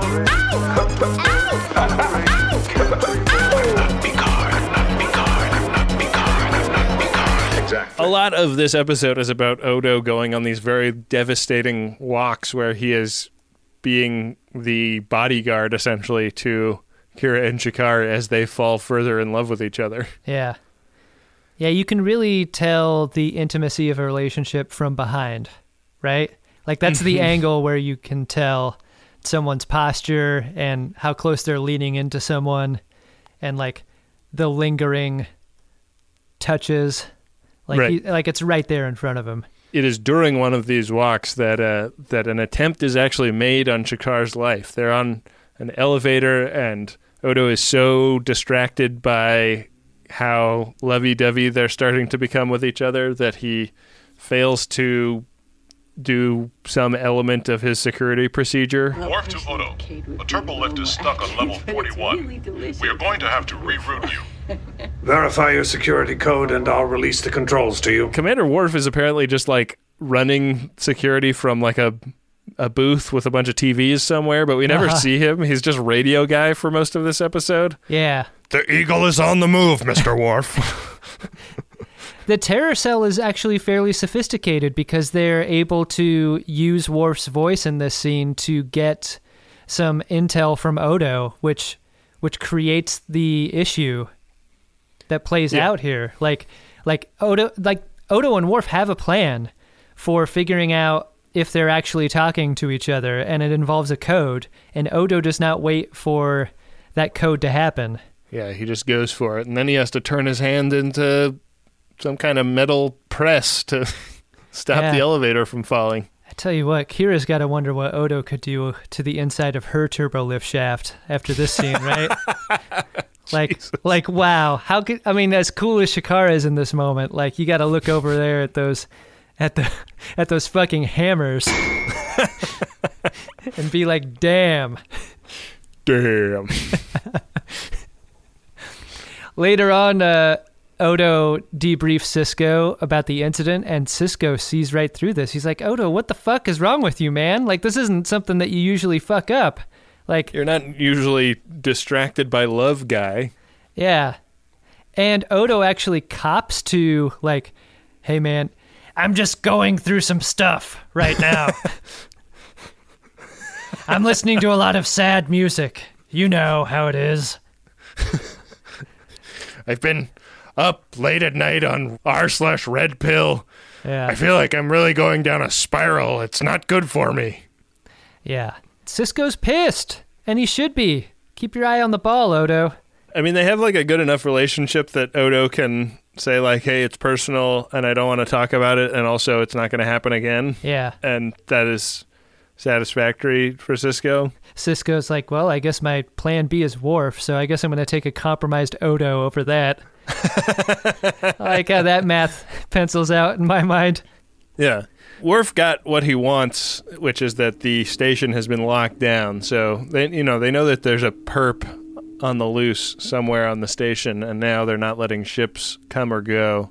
A lot of this episode is about Odo going on these very devastating walks where he is being the bodyguard essentially to Kira and Shakaar as they fall further in love with each other. (laughs) Yeah. Yeah, you can really tell the intimacy of a relationship from behind, right? Like that's the (laughs) angle where you can tell someone's posture and how close they're leaning into someone and like the lingering touches. Like Right. he, like it's right there in front of him. It is during one of these walks that uh, that an attempt is actually made on Shakaar's life. They're on an elevator, and Odo is so distracted by how lovey-dovey they're starting to become with each other that he fails to do some element of his security procedure. Worf to Odo. The turbo lift is stuck on level 41. We are going to have to reroute you. (laughs) Verify your security code and I'll release the controls to you. Commander Worf is apparently just like running security from like a a booth with a bunch of TVs somewhere, but we never Uh-huh. see him. He's just radio guy for most of this episode. Yeah. The Eagle is on the move, Mr. Worf. (laughs) The terror cell is actually fairly sophisticated because they're able to use Worf's voice in this scene to get some intel from Odo, which which creates the issue that plays Yeah. out here. Like like Odo like Odo and Worf have a plan for figuring out if they're actually talking to each other and it involves a code and Odo does not wait for that code to happen. Yeah, he just goes for it, and then he has to turn his hand into some kind of metal press to (laughs) stop Yeah. the elevator from falling. I tell you what, Kira's got to wonder what Odo could do to the inside of her turbo lift shaft after this scene, right? (laughs) like, like, wow, how could I mean, as cool as Shakara is in this moment, like, you got to look over there at those, at the, at those fucking hammers, (laughs) and be like, damn. Damn. (laughs) Later on, uh, Odo debriefs Sisko about the incident, and Sisko sees right through this. He's like, Odo, what the fuck is wrong with you, man? Like, this isn't something that you usually fuck up. Like, You're not usually distracted by love guy. yeah. And Odo actually cops to, like, hey, man, I'm just going through some stuff right now. (laughs) I'm listening to a lot of sad music. You know how it is. I've been up late at night on r slash red pill. Yeah. I feel like I'm really going down a spiral. It's not good for me. Yeah. Sisko's pissed, and he should be. Keep your eye on the ball, Odo. I mean, they have like a good enough relationship that Odo can say like, "Hey, it's personal, and I don't want to talk about it, and also it's not going to happen again." Yeah. and that is satisfactory for Sisko. Sisko's like, well, I guess my plan B is Worf, so I guess I'm going to take a compromised Odo over that. I (laughs) like how that math pencils out in my mind. Yeah. Worf got what he wants, which is that the station has been locked down. So they, you know, they know that there's a perp on the loose somewhere on the station, and now they're not letting ships come or go,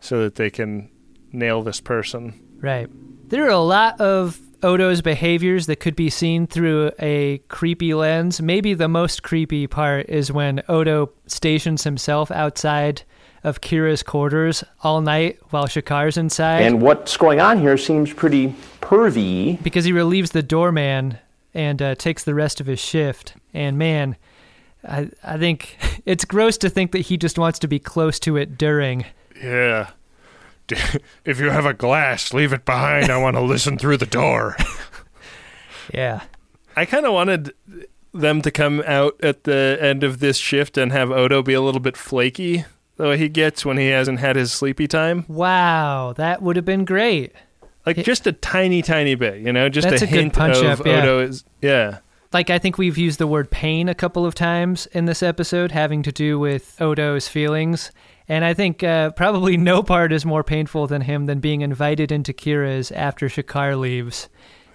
so that they can nail this person. Right. There are a lot of Odo's behaviors that could be seen through a creepy lens. Maybe the most creepy part is when Odo stations himself outside of Kira's quarters all night while Shakaar's inside. And what's going on here seems pretty pervy. because he relieves the doorman and uh, takes the rest of his shift. And man, I I think (laughs) it's gross to think that he just wants to be close to it during. Yeah. (laughs) If you have a glass, leave it behind. I want to listen through the door. (laughs) Yeah. I kind of wanted them to come out at the end of this shift and have Odo be a little bit flaky, the way he gets when he hasn't had his sleepy time. Wow, that would have been great. Like just a tiny, tiny bit, you know, just a a hint punch of up, yeah. Odo is yeah. Like I think we've used the word pain a couple of times in this episode, having to do with Odo's feelings. And I think uh, probably (laughs) no part is more painful than him than being invited into Kira's after Shakaar leaves.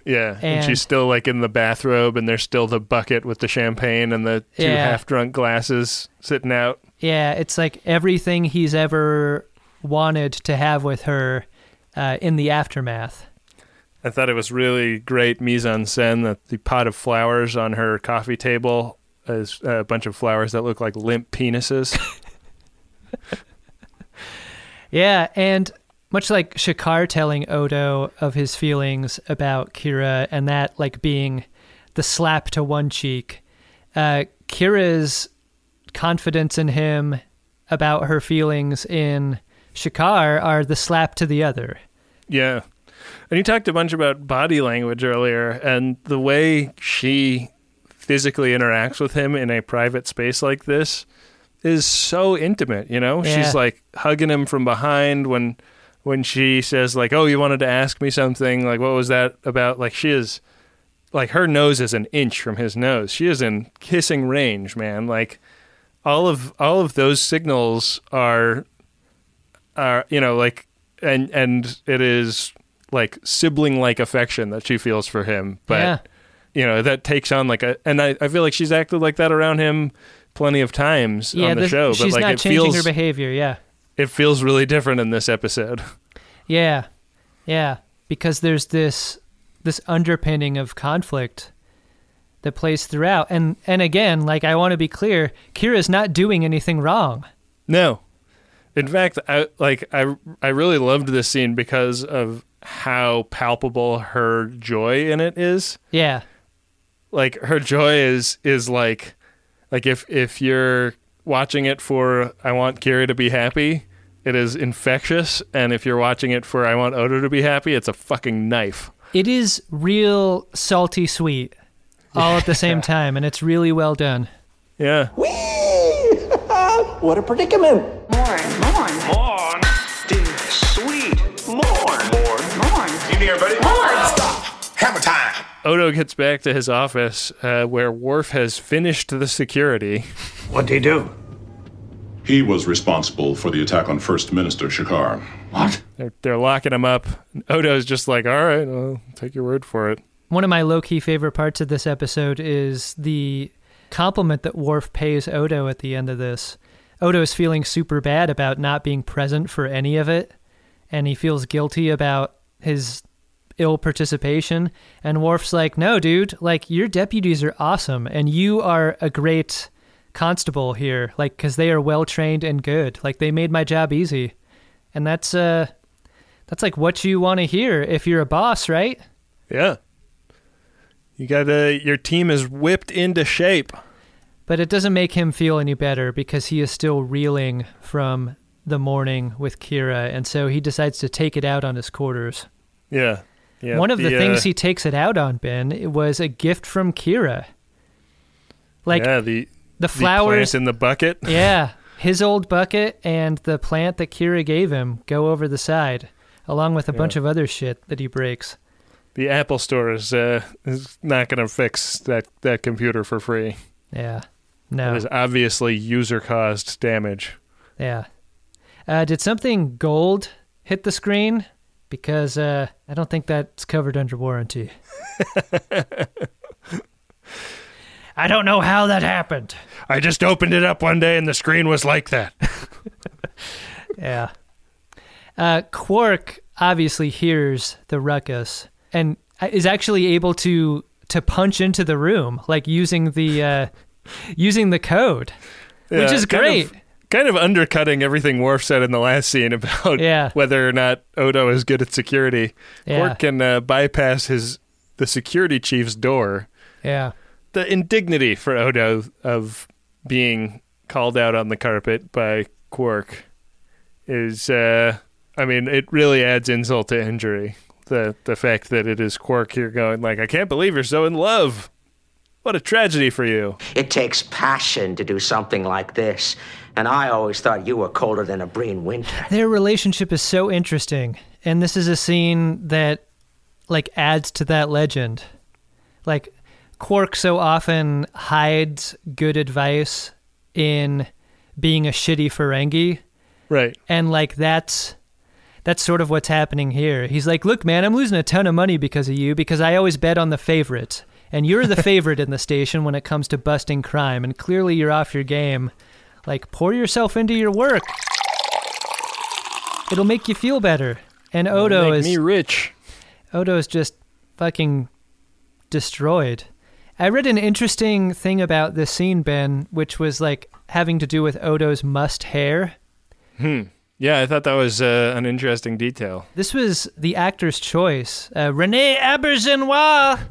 Yeah, and, And- she's still like in the bathrobe, and there's still the bucket with the champagne and the two Yeah. half-drunk glasses sitting out. Yeah, it's like everything he's ever wanted to have with her uh, in the aftermath. I thought it was really great mise en scène that the pot of flowers on her coffee table is a bunch of flowers that look like limp penises. (laughs) Yeah, and much like Shakaar telling Odo of his feelings about Kira and that like being the slap to one cheek, uh, Kira's confidence in him about her feelings in Shakaar are the slap to the other. Yeah. And you talked a bunch about body language earlier, and the way she physically interacts with him in a private space like this is so intimate, you know? Yeah. She's like hugging him from behind when when she says like, "Oh, you wanted to ask me something. Like what was that about?" Like she is like her nose is an inch from his nose. She is in kissing range, man. Like all of all of those signals are are you know like and and it is like sibling like affection that she feels for him but Yeah. you know that takes on like a and I, I feel like she's acted like that around him plenty of times Yeah, on the this- show she's but like not it changing feels her behavior. Yeah. it feels really different in this episode (laughs) Yeah. Yeah. Because there's this this underpinning of conflict that plays throughout. And and again, like I want to be clear, Kira's not doing anything wrong. No. In fact, I like I I really loved this scene because of how palpable her joy in it is. Yeah. Like her joy is is like like if if you're watching it for I want Kira to be happy, it is infectious, and if you're watching it for I want Odo to be happy, it's a fucking knife. It is real salty sweet all at the (laughs) same time and it's really well done. Yeah. (laughs) what a predicament. Odo gets back to his office uh, where Worf has finished the security. What'd he do? He was responsible for the attack on First Minister Shakaar. What? They're, they're locking him up. Odo's just like, all right, I'll take your word for it. One of my low key favorite parts of this episode is the compliment that Worf pays Odo at the end of this. Odo is feeling super bad about not being present for any of it, and he feels guilty about his ill participation. And Worf's like, no, dude, like, your deputies are awesome, and you are a great constable here, like, because they are well trained and good. Like, they made my job easy. And that's, uh, that's like what you want to hear if you're a boss, right? Yeah. You got to your team is whipped into shape. But it doesn't make him feel any better because he is still reeling from the morning with Kira, and so he decides to take it out on his quarters. Yeah. Yeah. One of the, uh, things he takes it out on, Ben, it was a gift from Kira. Like yeah, the the flowers plant in the bucket. (laughs) yeah, his old bucket and the plant that Kira gave him go over the side, along with a bunch of other shit that he breaks. The Apple Store is uh, is not going to fix that that computer for free. Yeah. No. It is obviously user caused damage. Yeah. Uh, did something gold hit the screen? Because uh, I don't think that's covered under warranty. (laughs) I don't know how that happened. I just opened it up one day and the screen was like that. (laughs) Yeah. Uh, Quark obviously hears the ruckus and is actually able to to punch into the room, like using the uh, using the code, which is great. of- Kind of undercutting everything Worf said in the last scene about Yeah. whether or not Odo is good at security. Yeah. Quark can uh, bypass his the security chief's door. yeah. The indignity for Odo of being called out on the carpet by Quark is, uh, I mean, it really adds insult to injury. The the fact that it is Quark here going like, I can't believe you're so in love. What a tragedy for you. It takes passion to do something like this, and I always thought you were colder than a Breen winter. Their relationship is so interesting, and this is a scene that like adds to that legend. Like Quark so often hides good advice in being a shitty Ferengi, Right. and like that's that's sort of what's happening here. He's like, "Look, man, I'm losing a ton of money because of you because I always bet on the favorite, and you're the (laughs) favorite in the station when it comes to busting crime, and clearly you're off your game. Like, pour yourself into your work. It'll make you feel better." And Odo Make is me rich. Odo is just fucking destroyed. I read an interesting thing about this scene, Ben, which was like having to do with Odo's must hair. Hmm. Yeah, I thought that was uh, an interesting detail. This was the actor's choice. Uh, Rene Auberjonois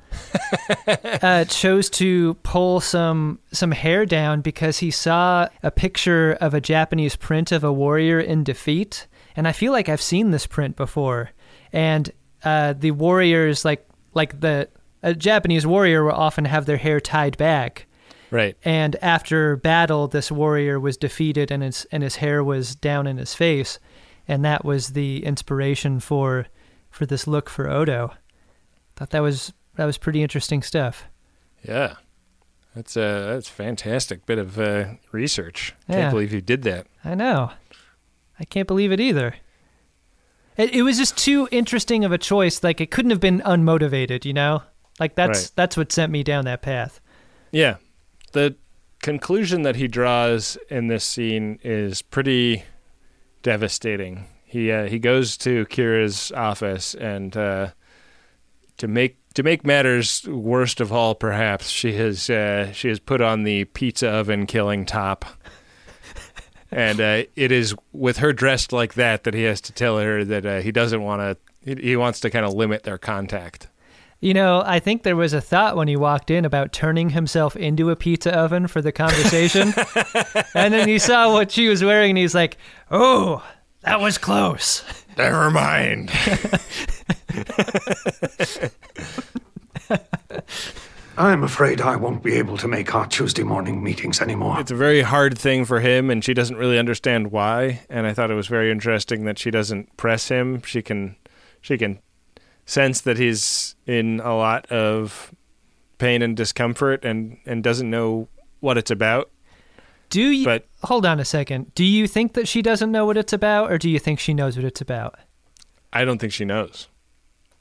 (laughs) uh, chose to pull some some hair down because he saw a picture of a Japanese print of a warrior in defeat, and I feel like I've seen this print before. And uh, the warriors, like like the a Japanese warrior, will often have their hair tied back. Right. And after battle, this warrior was defeated, and his and his hair was down in his face, and that was the inspiration for for this look for Odo. Thought that was that was pretty interesting stuff. Yeah. That's a that's fantastic bit of uh, research. Yeah. Can't believe you did that. I know. I can't believe it either. It, it was just too interesting of a choice. Like it couldn't have been unmotivated, you know. Like that's Right. that's what sent me down that path. Yeah. The conclusion that he draws in this scene is pretty devastating. He uh, he goes to Kira's office and uh, to make to make matters worst of all, perhaps she has uh, she has put on the pizza oven killing top. (laughs) And uh, it is with her dressed like that that he has to tell her that uh, he doesn't want to. He, he wants to kind of limit their contact. You know, I think there was a thought when he walked in about turning himself into a pizza oven for the conversation. (laughs) and then he saw what she was wearing and he's like, "Oh, that was close." Never mind. (laughs) I'm afraid I won't be able to make our Tuesday morning meetings anymore. It's a very hard thing for him, and she doesn't really understand why. And I thought it was very interesting that she doesn't press him. She can, she can sense that he's in a lot of pain and discomfort, and and doesn't know what it's about. Do you But- Hold on a second. Do you think that she doesn't know what it's about or do you think she knows what it's about? I don't think she knows.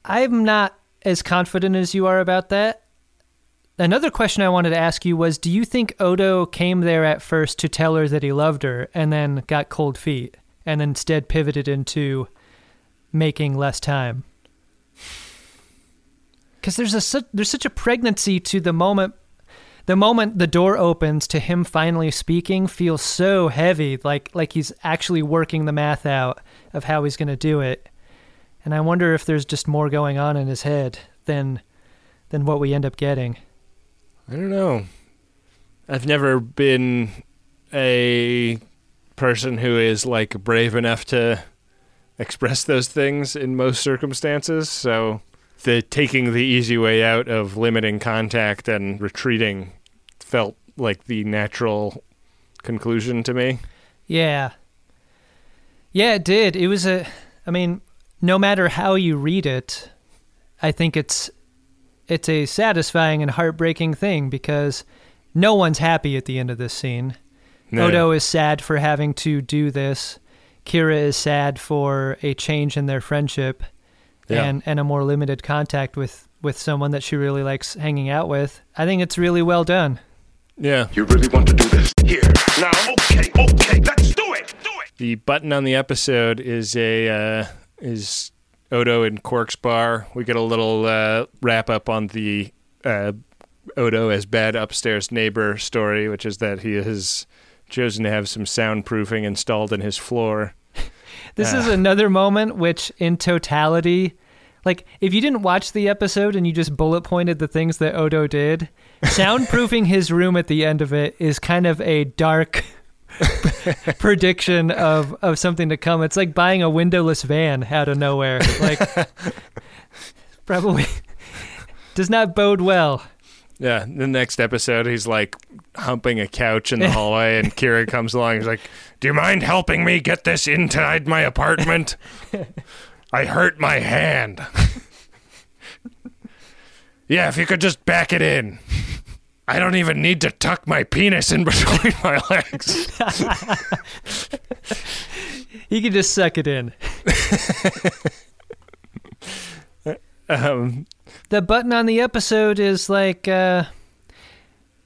I'm not as confident as you are about that. Another question I wanted to ask you was Do you think Odo came there at first to tell her that he loved her and then got cold feet and instead pivoted into making less time? Because there's, a, there's such a pregnancy to the moment. The moment the door opens to him finally speaking feels so heavy, like like he's actually working the math out of how he's going to do it. And I wonder if there's just more going on in his head than than what we end up getting. I don't know. I've never been a person who is like brave enough to express those things in most circumstances. So the taking the easy way out of limiting contact and retreating felt like the natural conclusion to me. Yeah. Yeah, it did. It was a I mean, no matter how you read it, I think it's it's a satisfying and heartbreaking thing because no one's happy at the end of this scene. No. Odo is sad for having to do this. Kira is sad for a change in their friendship Yeah. and, and a more limited contact with, with someone that she really likes hanging out with. I think it's really well done. Yeah. You really want to do this? Here. Now, okay, okay, let's do it! Do it! The button on the episode is a uh, is Odo in Quark's bar. We get a little uh, wrap up on the uh, Odo as bad upstairs neighbor story, which is that he has chosen to have some soundproofing installed in his floor. This is another moment which, in totality, like if you didn't watch the episode and you just bullet pointed the things that Odo did, soundproofing (laughs) his room at the end of it is kind of a dark (laughs) prediction of, of something to come. It's like buying a windowless van out of nowhere. Like, (laughs) probably does not bode well. Yeah, the next episode, he's like humping a couch in the hallway, and Kira (laughs) comes along. He's like, "Do you mind helping me get this inside my apartment? I hurt my hand. (laughs) yeah, if you could just back it in. I don't even need to tuck my penis in (laughs) between my legs." He can just suck it in. um, the button on the episode is like uh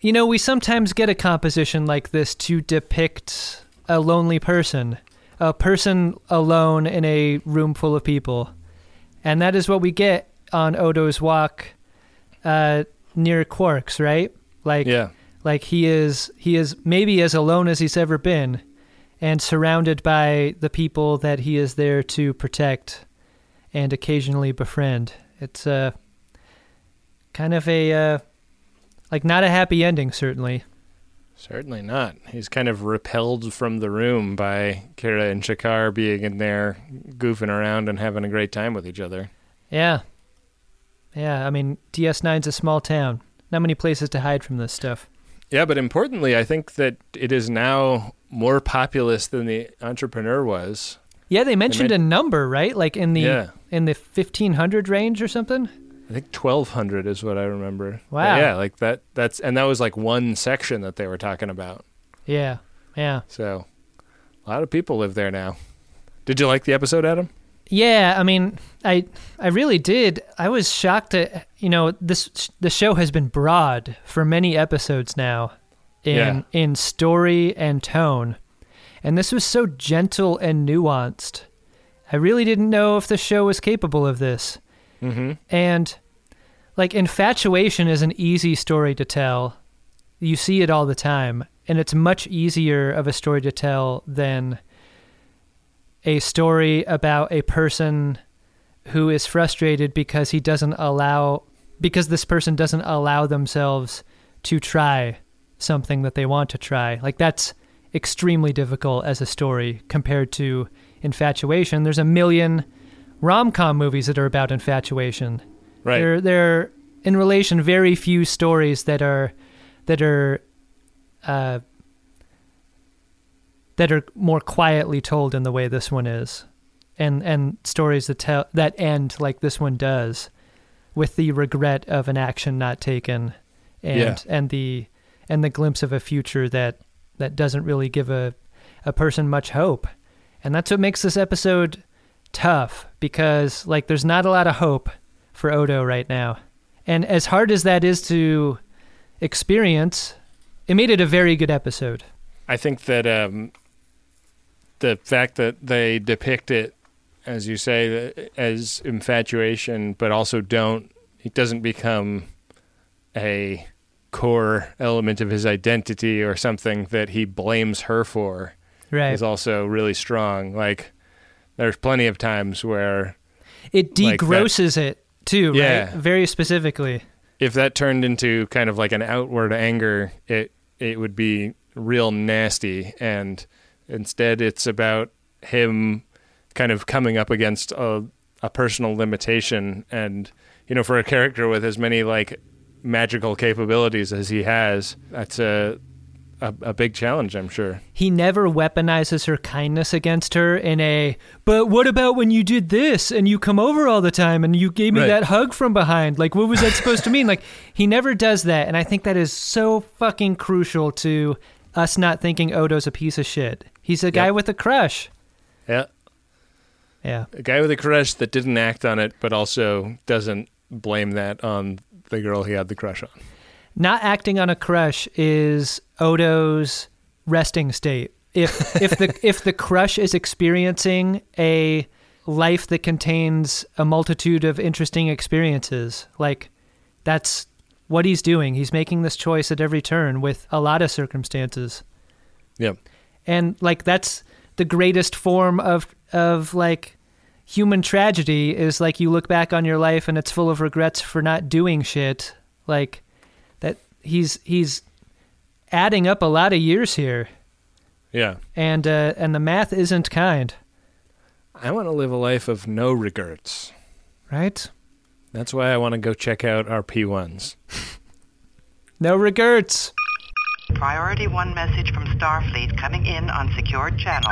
you know we sometimes get a composition like this to depict a lonely person a person alone in a room full of people. And that is what we get on odo's walk uh near quarks right? Like Yeah. like he is he is maybe as alone as he's ever been and surrounded by the people that he is there to protect and occasionally befriend. It's uh kind of a uh, like not a happy ending certainly Certainly not. He's kind of repelled from the room by Kira and Shakaar being in there goofing around and having a great time with each other. yeah yeah i mean ds9's a small town not many places to hide from this stuff Yeah, but importantly, I think that it is now more populous than the entrepreneur was. yeah they mentioned men- a number right like in the Yeah. in the 1500 range or something I think twelve hundred is what I remember. But Wow. yeah, like that. That's and that was like one section that they were talking about. Yeah. Yeah. So a lot of people live there now. Did you like the episode, Adam? Yeah, I mean, I I really did. I was shocked at you know this the show has been broad for many episodes now, in Yeah. in story and tone, and this was so gentle and nuanced. I really didn't know if the show was capable of this, Mm-hmm. and like infatuation is an easy story to tell. You see it all the time, and it's much easier of a story to tell than a story about a person who is frustrated because he doesn't allow because this person doesn't allow themselves to try something that they want to try. Like that's extremely difficult as a story compared to infatuation. There's a million rom-com movies that are about infatuation. Right. There there in relation very few stories that are that are uh that are more quietly told in the way this one is, and and stories that tell that end like this one does, with the regret of an action not taken, and Yeah. and the and the glimpse of a future that that doesn't really give a a person much hope, and that's what makes this episode tough because like there's not a lot of hope for Odo right now, and as hard as that is to experience, it made it a very good episode. I think that um, the fact that they depict it, as you say, as infatuation, but also don't, it doesn't become a core element of his identity or something that he blames her for. Right. Is also really strong. Like, there's plenty of times where It like degrosses it too, Yeah. right? Very specifically. if that turned into kind of like an outward anger, it it would be real nasty. And instead, it's about him kind of coming up against a a personal limitation. And you know, for a character with as many like magical capabilities as he has, that's a a, a big challenge, I'm sure. He never weaponizes her kindness against her in a, but what about when you did this and you come over all the time and you gave me Right. that hug from behind? Like, what was that supposed to mean? Like, he never does that. And I think that is so fucking crucial to us not thinking Odo's a piece of shit. He's a guy Yep. with a crush. Yeah. Yeah. A guy with a crush that didn't act on it, but also doesn't blame that on the girl he had the crush on. Not acting on a crush is Odo's resting state. If (laughs) if the if the crush is experiencing a life that contains a multitude of interesting experiences, like that's what he's doing. He's making this choice at every turn with a lot of circumstances. Yeah. And like that's the greatest form of of like human tragedy is like you look back on your life and it's full of regrets for not doing shit. Like he's he's adding up a lot of years here Yeah. and uh and the math isn't kind, I want to live a life of no regrets. right? That's why I want to go check out our P1s. (laughs) No regrets. Priority 1 message from Starfleet coming in on secured channel.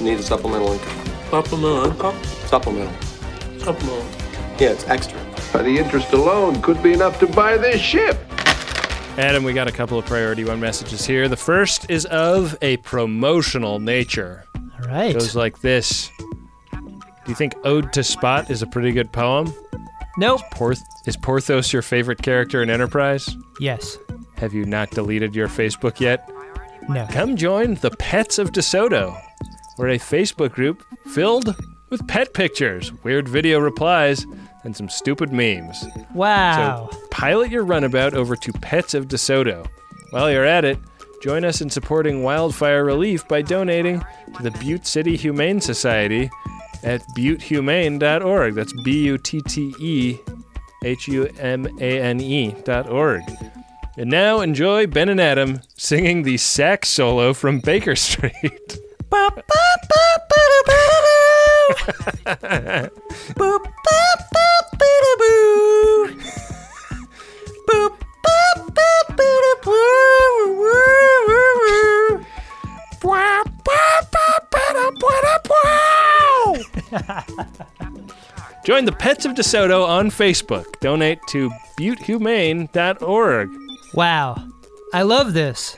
Need a supplemental income. Supplemental income? Supplemental. Supplemental. Yeah, it's extra. By the interest alone could be enough to buy this ship. Adam, we got a couple of priority one messages here. The first is of a promotional nature. All right. It goes like this Do you think Ode to Spot is a pretty good poem? Nope. Porth- is Porthos your favorite character in Enterprise? Yes. Have you not deleted your Facebook yet? No. Come join the Pets of DeSoto. We're a Facebook group filled with pet pictures, weird video replies, and some stupid memes. Wow. So pilot your runabout over to Pets of DeSoto. While you're at it, join us in supporting wildfire relief by donating to the Butte City Humane Society at buttehumane.org. That's B U T T E H U M A N E dot org. And now enjoy Ben and Adam singing the sax solo from Baker Street. (laughs) Join the Pets of DeSoto on Facebook. Donate to buttehumane.org. Wow, I love this.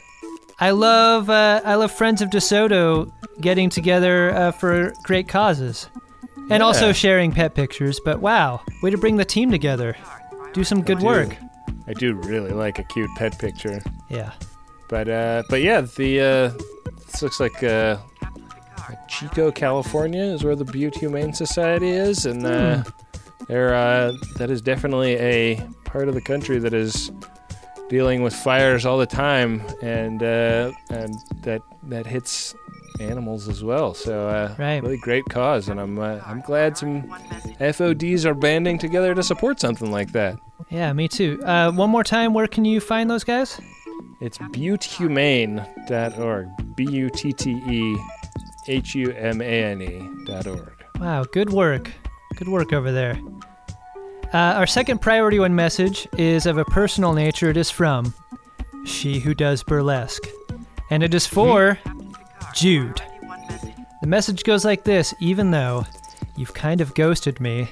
I love uh, I love Friends of DeSoto getting together uh, for great causes, and also sharing pet pictures. But wow, way to bring the team together. Do some good do. work. I do really like a cute pet picture. Yeah. But uh, but yeah, the uh, this looks like uh, Chico, California, is where the Butte Humane Society is, and uh, they're uh, that is definitely a part of the country that is dealing with fires all the time, and uh, and that that hits animals as well. So uh, Right. really great cause, and I'm uh, I'm glad some FODs are banding together to support something like that. Yeah, me too. Uh, one more time, where can you find those guys? It's buttehumane.org. B U T T E H U M A N E dot org. Wow, good work. Good work over there. Uh, our second priority one message is of a personal nature. It is from She Who Does Burlesque. And it is for Jude. The message goes like this Even though you've kind of ghosted me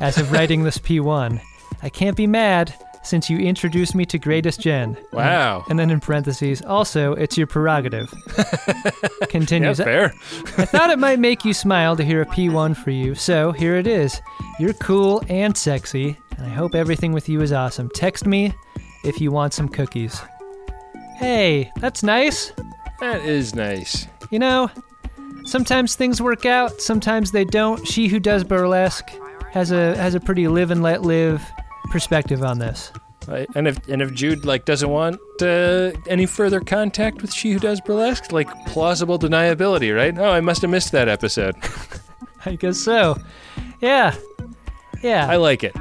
as of writing this P1, I can't be mad since you introduced me to Greatest Gen. Wow. And then in parentheses, also, it's your prerogative. (laughs) Continues. Yeah, fair. I thought it might make you smile to hear a P1 for you, so here it is. You're cool and sexy, and I hope everything with you is awesome. Text me if you want some cookies. Hey, that's nice. That is nice. You know, sometimes things work out, sometimes they don't. She who does burlesque has a has a pretty live and let live perspective on this. Right. And if and if Jude like doesn't want uh, any further contact with she who does burlesque, like plausible deniability, right? Oh, I must have missed that episode. (laughs) (laughs) I guess so. Yeah. Yeah. I like it.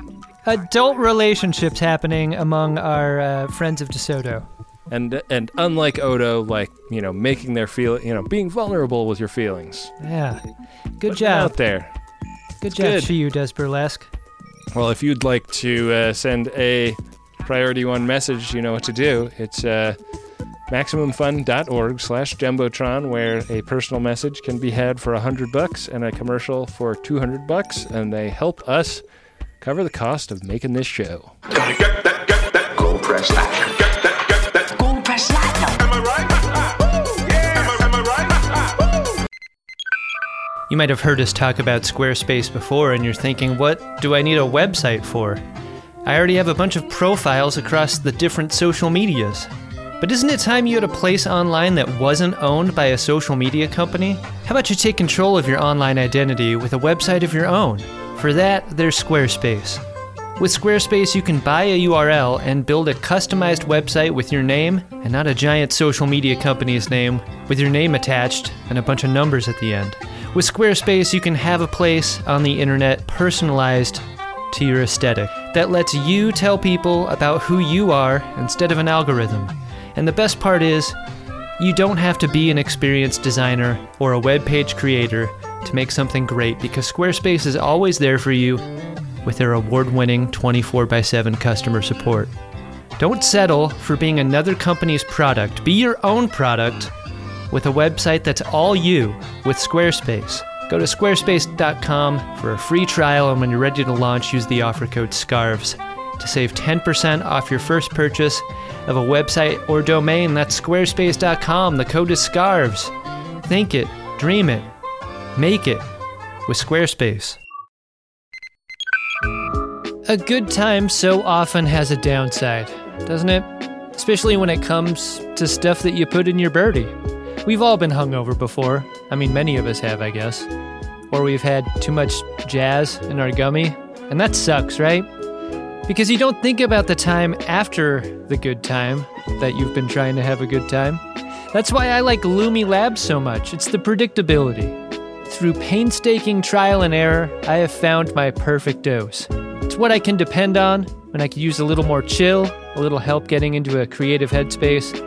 Adult relationships happening among our uh, friends of DeSoto. And and unlike Odo, like you know, making their feel, you know, being vulnerable with your feelings. Yeah. Good Putting job. out there. Good It's job, good. She Who Does Burlesque. Well, if you'd like to uh, send a priority one message, you know what to do. It's uh, maximumfun.org slash jumbotron, where a personal message can be had for a hundred bucks and a commercial for two hundred bucks, and they help us cover the cost of making this show. Gold press You might have heard us talk about Squarespace before, and you're thinking, what do I need a website for? I already have a bunch of profiles across the different social medias. But isn't it time you had a place online that wasn't owned by a social media company? How about you take control of your online identity with a website of your own? For that, there's Squarespace. With Squarespace, you can buy a URL and build a customized website with your name and not a giant social media company's name with your name attached and a bunch of numbers at the end. With Squarespace, you can have a place on the internet personalized to your aesthetic that lets you tell people about who you are instead of an algorithm. And the best part is, you don't have to be an experienced designer or a web page creator to make something great because Squarespace is always there for you with their award winning 24 x 7 customer support. Don't settle for being another company's product. Be your own product with a website that's all you with Squarespace. Go to squarespace.com for a free trial, and when you're ready to launch, use the offer code SCARVES to save 10% off your first purchase of a website or domain. That's squarespace.com. The code is SCARVES. Think it, dream it, make it with Squarespace. A good time so often has a downside, doesn't it? Especially when it comes to stuff that you put in your birdie. We've all been hungover before. I mean, many of us have, I guess. Or we've had too much jazz in our gummy. And that sucks, right? Because you don't think about the time after the good time that you've been trying to have a good time. That's why I like Lumi Labs so much. It's the predictability. Through painstaking trial and error, I have found my perfect dose. It's what I can depend on when I can use a little more chill, a little help getting into a creative headspace,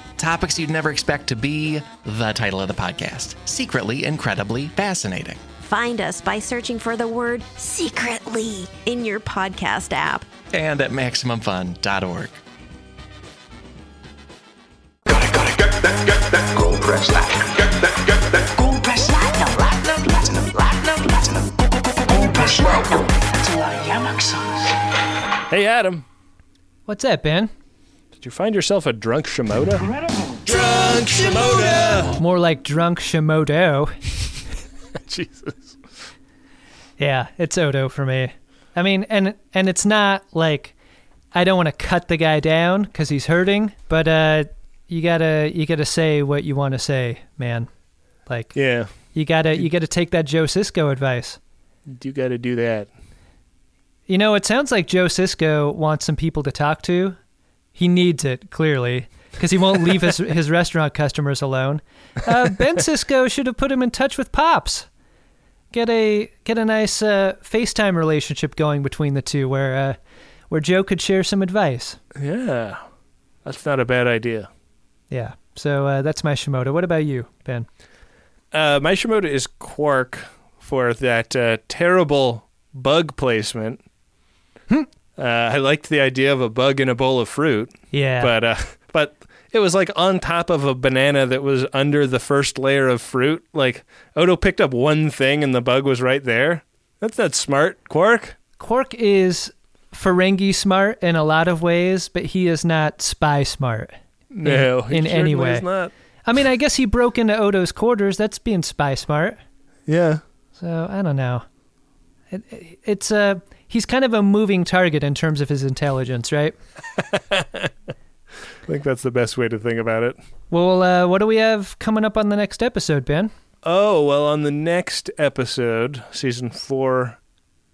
Topics you'd never expect to be the title of the podcast Secretly Incredibly Fascinating. Find us by searching for the word secretly in your podcast app and at MaximumFun.org. Press that. Press platinum, platinum, platinum, platinum, platinum. Press platinum. Hey, Adam. What's that, Ben? Did you find yourself a drunk Shimoda? Drunk Shimoda! More like drunk Shimodo. (laughs) Jesus. Yeah, it's Odo for me. I mean, and and it's not like I don't want to cut the guy down because he's hurting, but uh, you gotta you gotta say what you want to say, man. Like, yeah, you gotta you gotta take that Joe Sisko advice. You gotta do that. You know, it sounds like Joe Sisko wants some people to talk to. He needs it clearly because he won't leave his his restaurant customers alone. Uh, ben Sisko should have put him in touch with Pops. Get a get a nice uh, FaceTime relationship going between the two, where uh, where Joe could share some advice. Yeah, that's not a bad idea. Yeah. So uh, that's my Shimoda. What about you, Ben? Uh, my Shimoda is Quark for that uh, terrible bug placement. Uh, I liked the idea of a bug in a bowl of fruit. Yeah. But uh, (laughs) but it was like on top of a banana that was under the first layer of fruit. Like Odo picked up one thing and the bug was right there. That's not smart, Quark. Quark is Ferengi smart in a lot of ways, but he is not spy smart. in- No, he in, any way. not. I mean, I guess he broke into Odo's quarters. That's being spy smart. Yeah. So I don't know. It, it- it's a he's kind of a moving target in terms of his intelligence, right? (laughs) I think that's the best way to think about it. Well, uh, what do we have coming up on the next episode, Ben? Oh, well, on the next episode, season four,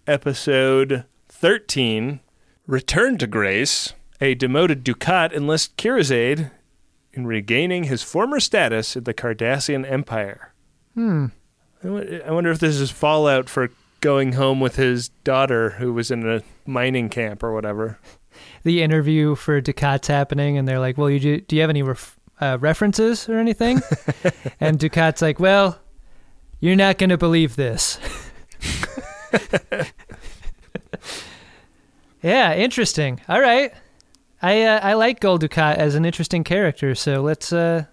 episode 13, Return to Grace, a demoted Dukat enlists Kira's aid in regaining his former status in the Cardassian Empire. Hmm. I I wonder if this is fallout for going home with his daughter who was in a mining camp or whatever. The interview for Dukat's happening, and they're like, "Well, you do, do you have any ref, uh, references or anything?" (laughs) and Dukat's like, "Well, you're not going to believe this." (laughs) yeah, interesting. All right, I uh, I like Gul Dukat as an interesting character, so let's uh,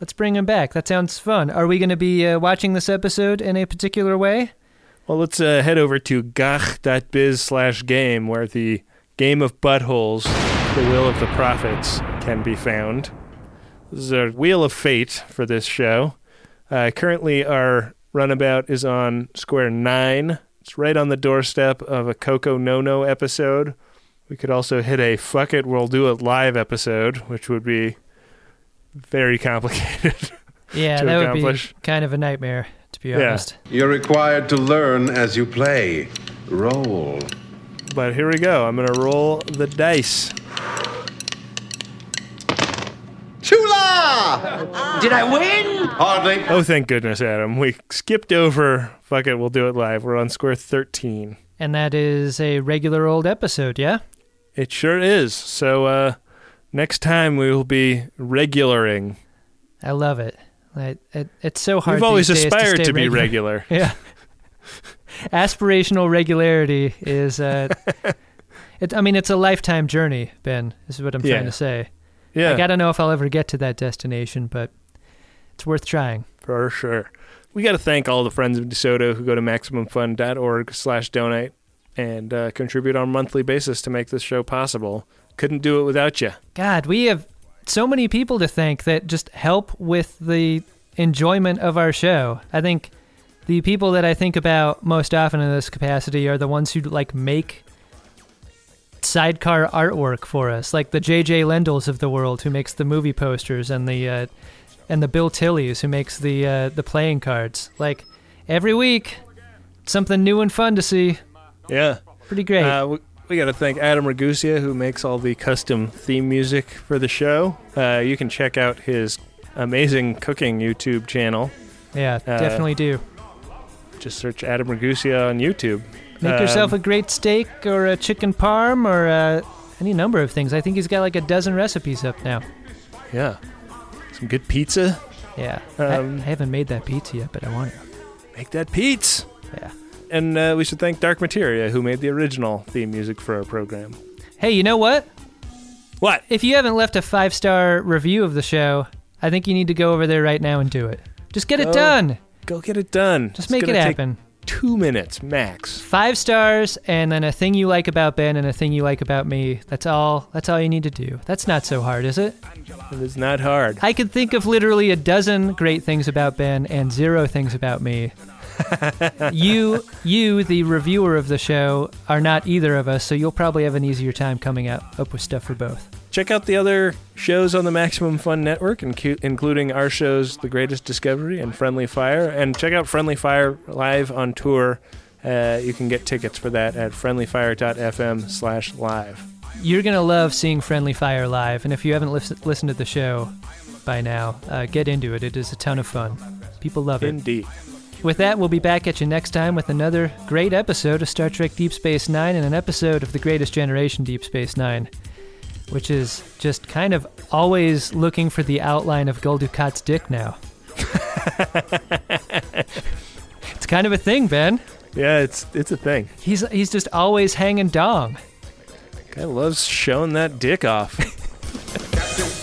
let's bring him back. That sounds fun. Are we going to be uh, watching this episode in a particular way? Well, let's uh, head over to gagh.biz slash game, where the game of buttholes, the will of the prophets, can be found. This is a wheel of fate for this show. Uh, currently, our runabout is on square nine. It's right on the doorstep of a Coco No No episode. We could also hit a fuck it, we'll do it live episode, which would be very (laughs) complicated. Yeah, to that would be kind of a nightmare, to be Yeah. honest. You're required to learn as you play. Roll. But here we go. I'm going to roll the dice. Chula! Did I win? Hardly. Oh, thank goodness, Adam. We skipped over. Fuck it, we'll do it live. We're on square 13. And that is a regular old episode, yeah? It sure is. So, uh, next time we will be regularing I love it. I, it it's so hard. You've always aspired stay to be regular. (laughs) Yeah. Aspirational regularity is. Uh, (laughs) it, I mean, it's a lifetime journey, Ben. This Is what I'm Yeah. trying to say. Yeah. I gotta know if I'll ever get to that destination, but it's worth trying. For sure. We got to thank all the friends of DeSoto who go to MaximumFun.org slash donate and uh, contribute on a monthly basis to make this show possible. Couldn't do it without you. God, we have so many people to thank that just help with the enjoyment of our show. I think the people that I think about most often in this capacity are the ones who like make sidecar artwork for us, like the J.J. Lendels of the world who makes the movie posters and the uh, and the Bill Tillys who makes the uh, the playing cards. Like every week, something new and fun to see. Yeah. Pretty great. Uh, we we got to thank Adam Ragusea, who makes all the custom theme music for the show. Uh, you can check out his amazing cooking YouTube channel. Yeah, Uh, definitely do. Just search Adam Ragusea on YouTube. Make yourself Um, a great steak or a chicken parm or uh, any number of things. I think he's got like a dozen recipes up now. Yeah. Some good pizza. Yeah. I, Um, I haven't made that pizza yet, but I want to. Make that pizza. Yeah. And uh, we should thank Dark Materia, who made the original theme music for our program. Hey, you know what? What? If you haven't left a five star review of the show, I think you need to go over there right now and do it. Just get it done. Go get it done. Just It's make it happen. Two minutes max. Five stars and then a thing you like about Ben and a thing you like about me. That's all. That's all you need to do. That's not so hard, is it? It is not hard. I could think of literally a dozen great things about Ben and zero things about me. You, you, the reviewer of the show, are not either of us, so you'll probably have an easier time coming out up with stuff for both. Check out the other shows on the Maximum Fun Network, including our shows, The Greatest Discovery and Friendly Fire. And check out Friendly Fire live on tour. Uh, you can get tickets for that at friendlyfire.fm slash live. You're gonna love seeing Friendly Fire live, and if you haven't lis- listened to the show by now, uh, get into it. It is a ton of fun. People love it. Indeed. With that, we'll be back at you next time with another great episode of Star Trek Deep Space Nine and an episode of The Greatest Generation Deep Space Nine, which is just kind of always looking for the outline of Gul Dukat's dick now. (laughs) it's kind of a thing, Ben. Yeah, it's it's a thing. He's he's just always hanging dong. Guy loves showing that dick off. (laughs)